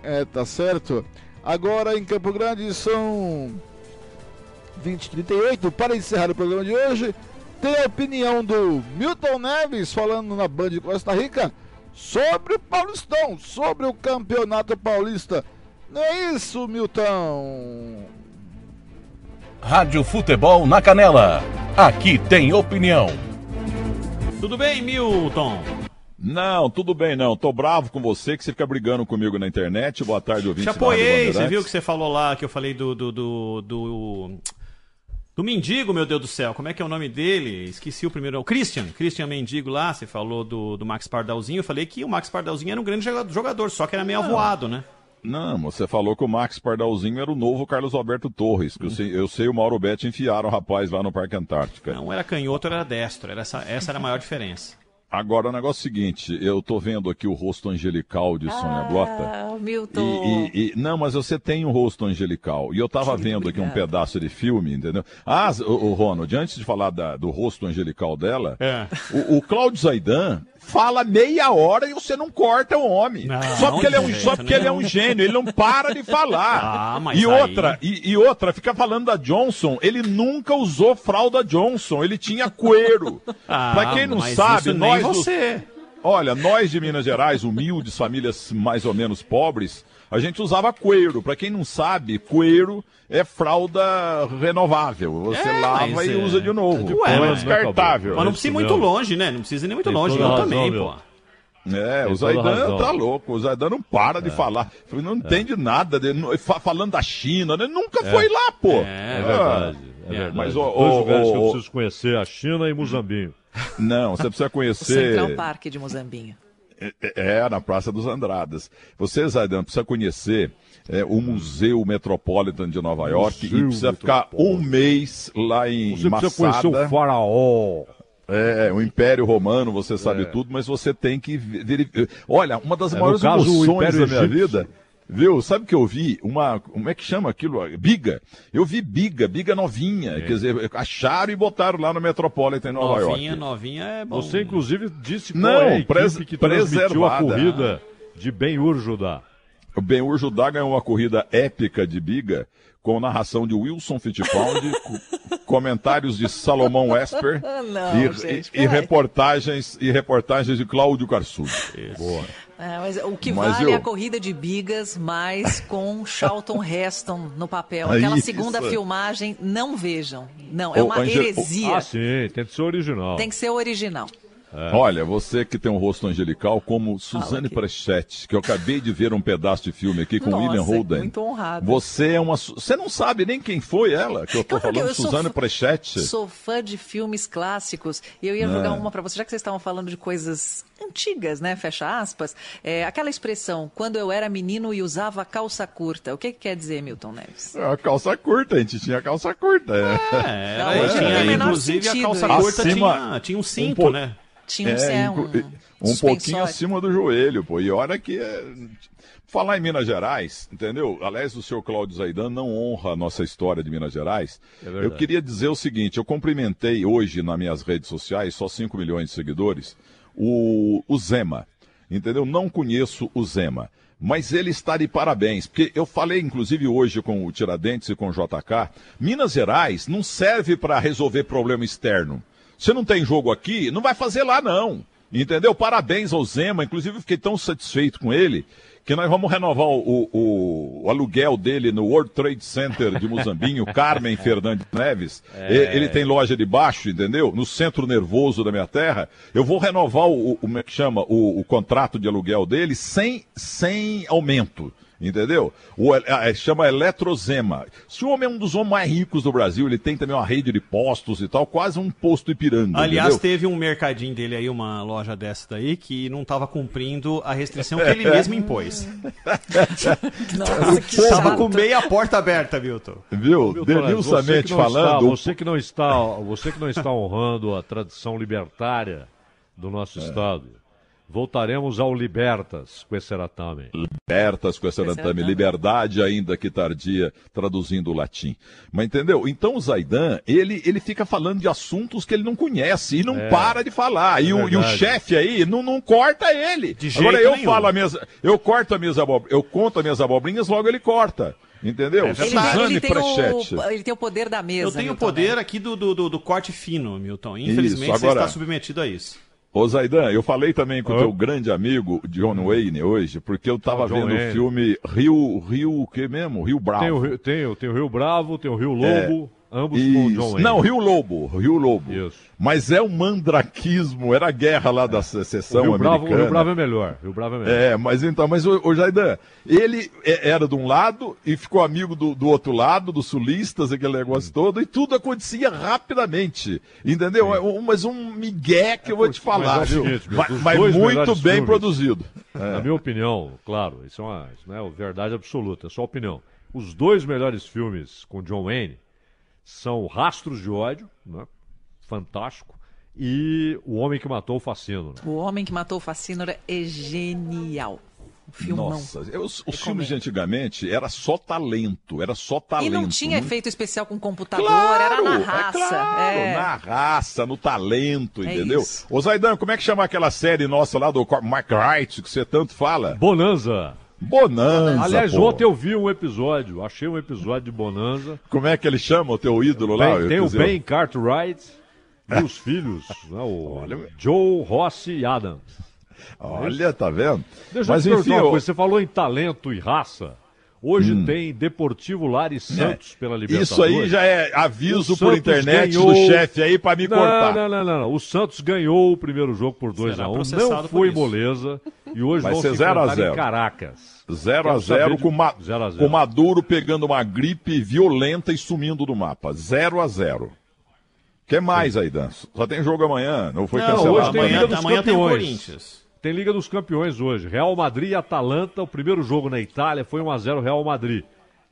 É, tá certo? Agora em Campo Grande são 20h38. Para encerrar o programa de hoje, tem a opinião do Milton Neves falando na Band de Costa Rica sobre o Paulistão, sobre o Campeonato Paulista. Não é isso, Milton? Rádio Futebol na Canela. Aqui tem opinião. Tudo bem, Milton? Não, tudo bem não. Tô bravo com você que você fica brigando comigo na internet. Boa tarde, ouvinte. Te apoiei, você viu que você falou lá, que eu falei do, do, do, do, do mendigo, meu Deus do céu. Como é que é o nome dele? Esqueci o primeiro. O Christian. Christian Mendigo lá, você falou do, do Max Pardalzinho. Eu falei que o Max Pardalzinho era um grande jogador, só que era meio Não. avoado, né? Não, você falou que o Max Pardalzinho era o novo Carlos Alberto Torres. Que eu, sei, eu sei o Mauro Betti enfiaram o rapaz lá no Parque Antártica. Não era canhoto, era destro. Era essa, essa era a maior diferença. Agora, o negócio é o seguinte, eu tô vendo aqui o rosto angelical de Sônia Blota. Ah, Milton. E, e- e- não, mas você tem um rosto angelical. E eu tava vendo aqui um pedaço de filme, entendeu? Ah, o, o Ronald, antes de falar da- do rosto angelical dela, É. o, o Cláudio Zaidan fala meia hora e você não corta o homem. só porque, ele é um, só porque ele é um não. gênio, ele não para de falar. Ah, mas e aí- outra, e, e outra, fica falando da Johnson, ele nunca usou fralda Johnson, ele tinha cueiro. Ah, pra quem não sabe, nós você. Olha, nós de Minas Gerais, humildes, famílias mais ou menos pobres, a gente usava cueiro. Pra quem não sabe, cueiro é fralda renovável. Você É, lava e é- usa de novo. Ué, é mas- descartável. Mas não precisa ir muito longe, né? Não precisa ir nem muito Tem longe. Eu razão, também, meu. pô. É, Tem o Zaidan tá louco, o Zaidan não para de falar. Não entende nada, dele, não- fa- falando da China, né? nunca É. foi lá, pô. É verdade. É, É, verdade. mas, ô, Dois lugares que eu preciso conhecer, a China e Muzambinho. Não, você precisa O conhecer. Central Park de Mozambinho. É, na Praça dos Andradas. Você, Zaidan, precisa conhecer é, o Museu Metropolitan de Nova York e Museu precisa ficar um mês lá em Você precisa Massada. conhecer o faraó. É, o Império Romano, você sabe tudo, mas você tem que verificar. Olha, uma das É, maiores emoções da minha vida, viu? Sabe que eu vi uma, como é que chama aquilo? Biga. Eu vi biga, biga novinha, quer dizer, acharam e botaram lá no Metropolitan em Nova Novinha, York. novinha é bom. Você, inclusive, disse qual Não, é pres- que transmitiu a corrida de Ben-Hur Judá. O Ben-Hur Judá ganhou uma corrida épica de biga, com narração de Wilson Fittipaldi, co- comentários de Salomão Esper Não, e, gente, e- e reportagens, e reportagens de Cláudio Carçudo. Boa. É, mas o que Mas vale eu- é a corrida de bigas, mas com Charlton Heston no papel. É Aquela isso. segunda filmagem, não vejam. Não, é uma heresia. Ah, sim, tem que ser original. Tem que ser original. É. Olha, você que tem um rosto angelical como Suzane Prechetti, que eu acabei de ver um pedaço de filme aqui com Nossa, William Holden. muito honrada. Você é uma. Você não sabe nem quem foi ela que eu tô Claro falando, eu Suzane Prechetti. Sou fã de filmes clássicos e eu ia É. jogar uma pra você, já que vocês estavam falando de coisas antigas, né? Fecha aspas. É, aquela expressão, quando eu era menino e usava calça curta. O que, que quer dizer, Milton Neves? A calça curta, a gente tinha calça curta. É, era, hoje tinha, menor inclusive a calça curta Acima- tinha, tinha um um é cinto, po- né? Tinha um, É, é, um- Um pouquinho acima do joelho, pô. E olha que. é, Falar em Minas Gerais, entendeu? Aliás, o senhor Cláudio Zaidan não honra a nossa história de Minas Gerais. verdade. eu queria dizer o seguinte: eu cumprimentei hoje nas minhas redes sociais, só 5 milhões de seguidores, o, o Zema. Entendeu? Não conheço o Zema. Mas ele está de parabéns, porque eu falei inclusive hoje com o Tiradentes e com o JK, Minas Gerais não serve para resolver problema externo. Você não tem jogo aqui, não vai fazer lá não. Entendeu? Parabéns ao Zema, inclusive eu fiquei tão satisfeito com ele que nós vamos renovar o, o- o aluguel dele no World Trade Center de Muzambinho, Carmen Fernandes Neves. É. Ele tem loja de baixo, entendeu? No centro nervoso da minha terra. Eu vou renovar o, o como é que chama, o, o contrato de aluguel dele sem, sem aumento. Entendeu? O, é, chama Eletrozema. Se o homem é um dos homens mais ricos do Brasil, ele tem também uma rede de postos e tal, quase um posto Ipiranga. Aliás, entendeu? teve um mercadinho dele aí, uma loja dessa daí, que não estava cumprindo a restrição que ele mesmo impôs. Nossa, que Tava chato. com meia porta aberta, Milton. Viu? Milton, Denilson falando. está- você, que não está, você que não está honrando a tradição libertária do nosso É. Estado. Voltaremos ao Libertas com esse certame. Libertas com esse certame, liberdade ainda que tardia, traduzindo o latim. Mas entendeu? Então o Zaidan, ele, ele fica falando de assuntos que ele não conhece e não É. para de falar. É e, o, e o chefe aí não, não corta ele. De Agora jeito eu nenhum. falo a minhas, eu corto as minhas abobrinhas, eu conto as minhas abobrinhas, logo ele corta. Entendeu? É Ele, Suzane ele tem o, ele tem o poder da mesa. Eu tenho o Milton poder aqui do, do, do- do corte fino, Milton. Infelizmente, Isso, você agora- está submetido a isso. Ô Zaidan, eu falei também com o teu grande amigo John Wayne hoje, porque eu tava Ah, vendo o filme Rio, Rio, o que mesmo? Rio Bravo. Tem o, Rio- tem, tem o Rio Bravo, tem o Rio É. Ambos com o John Isso. Wayne. Não, Rio Lobo, Rio Lobo. Isso. Mas é o mandraquismo, era a guerra lá da secessão o Rio, Bravo, americana. Rio Bravo é melhor. Rio Bravo é melhor. É, mas então, mas o, o Jaidan, ele é- era de um lado e ficou amigo do, do outro lado, dos sulistas, aquele negócio todo, e tudo acontecia rapidamente. Entendeu? É um- mas um migué que eu vou te falar, Mas é viu? mas mas dois muito bem filmes, produzido. Na É. minha opinião, claro, isso, é uma, isso não é verdade absoluta, é só opinião. Os dois melhores filmes com John Wayne são Rastros de Ódio, né? fantástico, e O Homem que Matou o Facino. né? O Homem que Matou o Facínora é genial. Filmão. Nossa, eu- os, filmes de antigamente era só talento, era só talento. E não tinha não- efeito especial com computador, Claro, era na é raça. claro, é. na raça, no talento, É entendeu? isso. Ô Zaidan, como é que chama aquela série nossa lá do Mark Wright, que você tanto fala? Bonanza. Bonanza, Aliás, pô. ontem eu vi um episódio, achei um episódio de Bonanza. Como é que ele chama o teu ídolo lá? Bem- tem o? Ben Cartwright e os filhos, né, o Joe, Rossi e Adams. Olha, tá vendo? Deixa Mas eu te enfim, eu- coisa, você falou em talento e raça. Hoje Hum. tem Deportivo Lares Santos pela Libertadores. Isso aí já é aviso por internet ganhou- do chefe aí pra me não, cortar. Não, não, não, não. O Santos ganhou o primeiro jogo por 2 Será a 1 processado Não foi moleza. E hoje Vai vão ser se 0 a 0. em Caracas. 0 a Quero 0 saber de- com, Ma... 0 a 0. com Maduro pegando uma gripe violenta e sumindo do mapa. 0 a 0 que mais aí, Dan? Só tem jogo amanhã, não foi Não, cancelado. hoje tem amanhã. Dos amanhã tem. Corinthians. Tem Liga dos Campeões hoje. Real Madrid e Atalanta. O primeiro jogo na Itália foi 1x0 Real Madrid.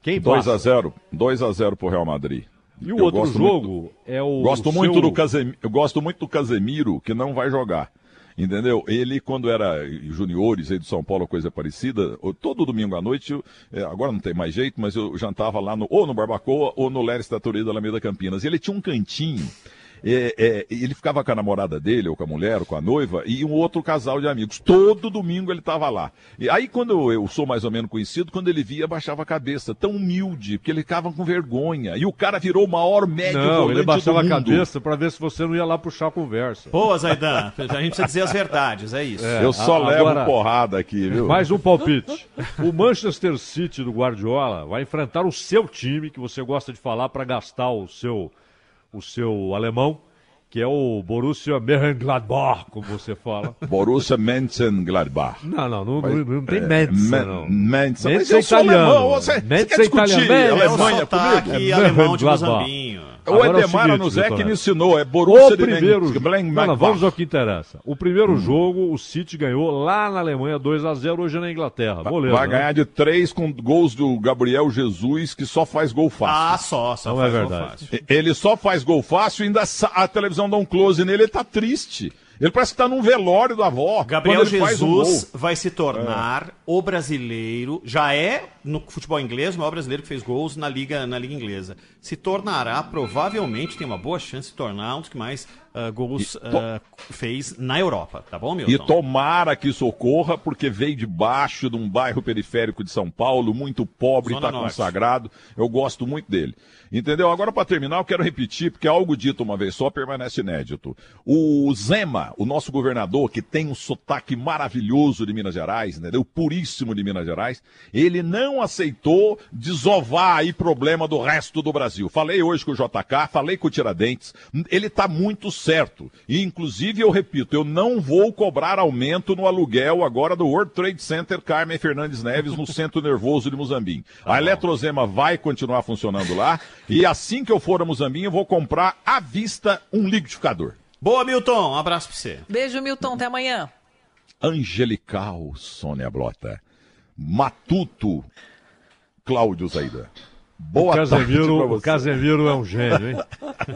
Quem 2 passa? a 0 2 a 0 pro Real Madrid. E o Eu outro jogo muito- é o. Gosto muito do Casemiro, eu gosto muito do Casemiro, que não vai jogar. Entendeu? Ele, quando era juniores aí do São Paulo, coisa parecida, todo domingo à noite, eu- é, agora não tem mais jeito, mas eu jantava lá no, ou no Barbacoa ou no Leres da Torida Alameda Campinas. E ele tinha um cantinho. É, é, ele ficava com a namorada dele, ou com a mulher, ou com a noiva, e um outro casal de amigos. Todo domingo ele estava lá. E aí, quando eu, eu sou mais ou menos conhecido, quando ele via, baixava a cabeça, tão humilde, porque ele ficava com vergonha. E o cara virou o maior médio Não, ele baixava a cabeça pra ver se você não ia lá puxar a conversa. Pô, Zaidan, a gente precisa dizer as verdades, é isso. É, Eu só a- levo agora- porrada aqui, viu? Mais um palpite. O Manchester City do Guardiola vai enfrentar o seu time, que você gosta de falar para gastar o seu, o seu alemão, que é o Borussia Mönchengladbach, como você fala. Borussia Mönchengladbach. Não, não, não, Mas, não, não tem é, Mensa, Men- não. Mensa, mas é eu sou italiano. alemão, você- você quer é discutir italiano. Alemanha É sotaque comigo? alemão de. Mozambinho. O é o Edemar seguinte, Anuzek me ensinou, é O Borussia de primeiro. Mönchengladbach. Não, não, vamos ao que interessa. O primeiro Hum. jogo, o City ganhou lá na Alemanha 2x0, hoje é na Inglaterra. Moleza, Vai né? ganhar de três com gols do Gabriel Jesus, que só faz gol fácil. Ah, só, só Não é faz gol verdade. fácil. Ele só faz gol fácil e ainda a televisão dá um close nele, ele tá triste. Ele parece que tá num velório da avó. Gabriel um Jesus vai se tornar o brasileiro, já é no futebol inglês o maior brasileiro que fez gols na liga, na liga inglesa. Se tornará, provavelmente, tem uma boa chance de se tornar um dos que mais ah, gols to- ah, fez na Europa, tá bom, Milton? E tomara que isso ocorra, porque veio de baixo de um bairro periférico de São Paulo, muito pobre, está consagrado. Eu gosto muito dele. Entendeu? Agora, para terminar, eu quero repetir, porque algo dito uma vez só permanece inédito. O Zema, o nosso governador, que tem um sotaque maravilhoso de Minas Gerais, entendeu? Puríssimo de Minas Gerais, ele não aceitou desovar aí problema do resto do Brasil. Falei hoje com o JK, falei com o Tiradentes, ele está muito certo. E, inclusive, eu repito, eu não vou cobrar aumento no aluguel agora do World Trade Center Carmen Fernandes Neves, no Centro Nervoso de Muzambim. a Eletrozema vai continuar funcionando lá, e assim que eu for a Muzambim, eu vou comprar à vista um liquidificador. Boa, Milton. Um abraço pra você. Beijo, Milton. Até amanhã. Angelical, Sônia Blota. Matuto, Cláudio Zaida. Boa o Casemiro, o. Casemiro é um gênio, hein?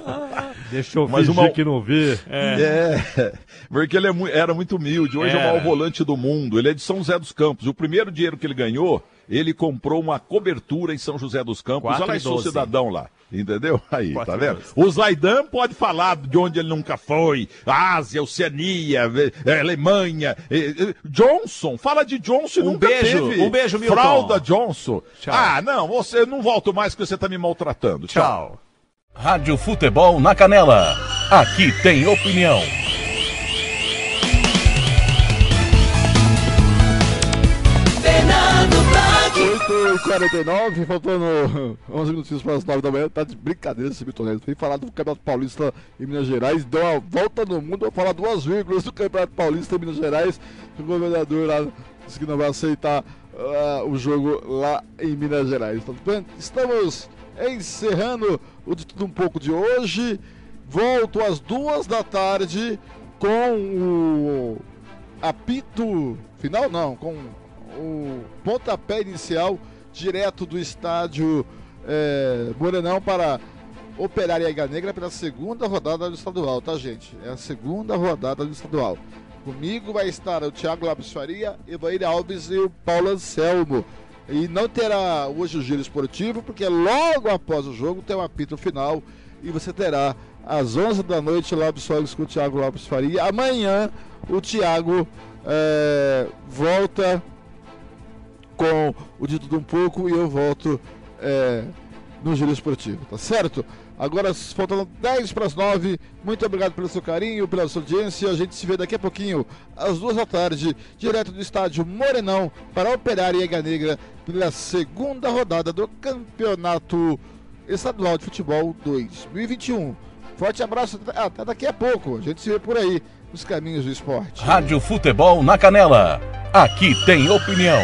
Deixa eu Mas fingir uma- que não vi. É. porque ele é mu- era muito humilde. Hoje é o Era. maior volante do mundo. Ele é de São José dos Campos. O primeiro dinheiro que ele ganhou, ele comprou uma cobertura em São José dos Campos. Olha lá, sou cidadão lá. Entendeu? Aí, tá vendo? doze. O Zaidan pode falar de onde ele nunca foi. Ásia, Oceania, eh, Alemanha. eh, eh, Johnson, fala de Johnson e Um nunca beijo, teve. um beijo, Milton. Fralda Johnson. Tchau. Ah, não, você eu não volto mais porque você tá me maltratando. Tchau. Rádio Futebol na Canela. Aqui tem opinião. 8 e 49 faltando 11 minutinhos para as 9 da manhã. Tá de brincadeira esse Vitor Vem falar do Campeonato Paulista em Minas Gerais. Deu uma volta no mundo. Vou falar duas vírgulas do Campeonato Paulista em Minas Gerais. O governador lá disse que não vai aceitar ah, o jogo lá em Minas Gerais. Então, estamos encerrando o tudo um pouco de hoje. Volto às duas da tarde com o apito final, não, com o pontapé inicial direto do estádio é, Morenão para Operária Iga Negra pela segunda rodada do estadual, tá, gente? É a segunda rodada do estadual. Comigo vai estar o Thiago Lopes Faria, Evaíra Alves e o Paulo Anselmo. E não terá hoje o giro esportivo, porque logo após o jogo tem um apito final e você terá às 11 da noite Lopes Fogos com o Thiago Lopes Faria. Amanhã o Thiago é, volta com o de um pouco e eu volto é, no Giro Esportivo, tá certo? Agora faltando 10 para as 9. Muito obrigado pelo seu carinho, pela sua audiência. A gente se vê daqui a pouquinho, às duas da tarde, direto do estádio Morenão, para Operária e Ega Negra, pela segunda rodada do Campeonato Estadual de Futebol 2021. Forte abraço, até daqui a pouco. A gente se vê por aí, nos caminhos do esporte. Rádio Futebol na Canela. Aqui tem opinião.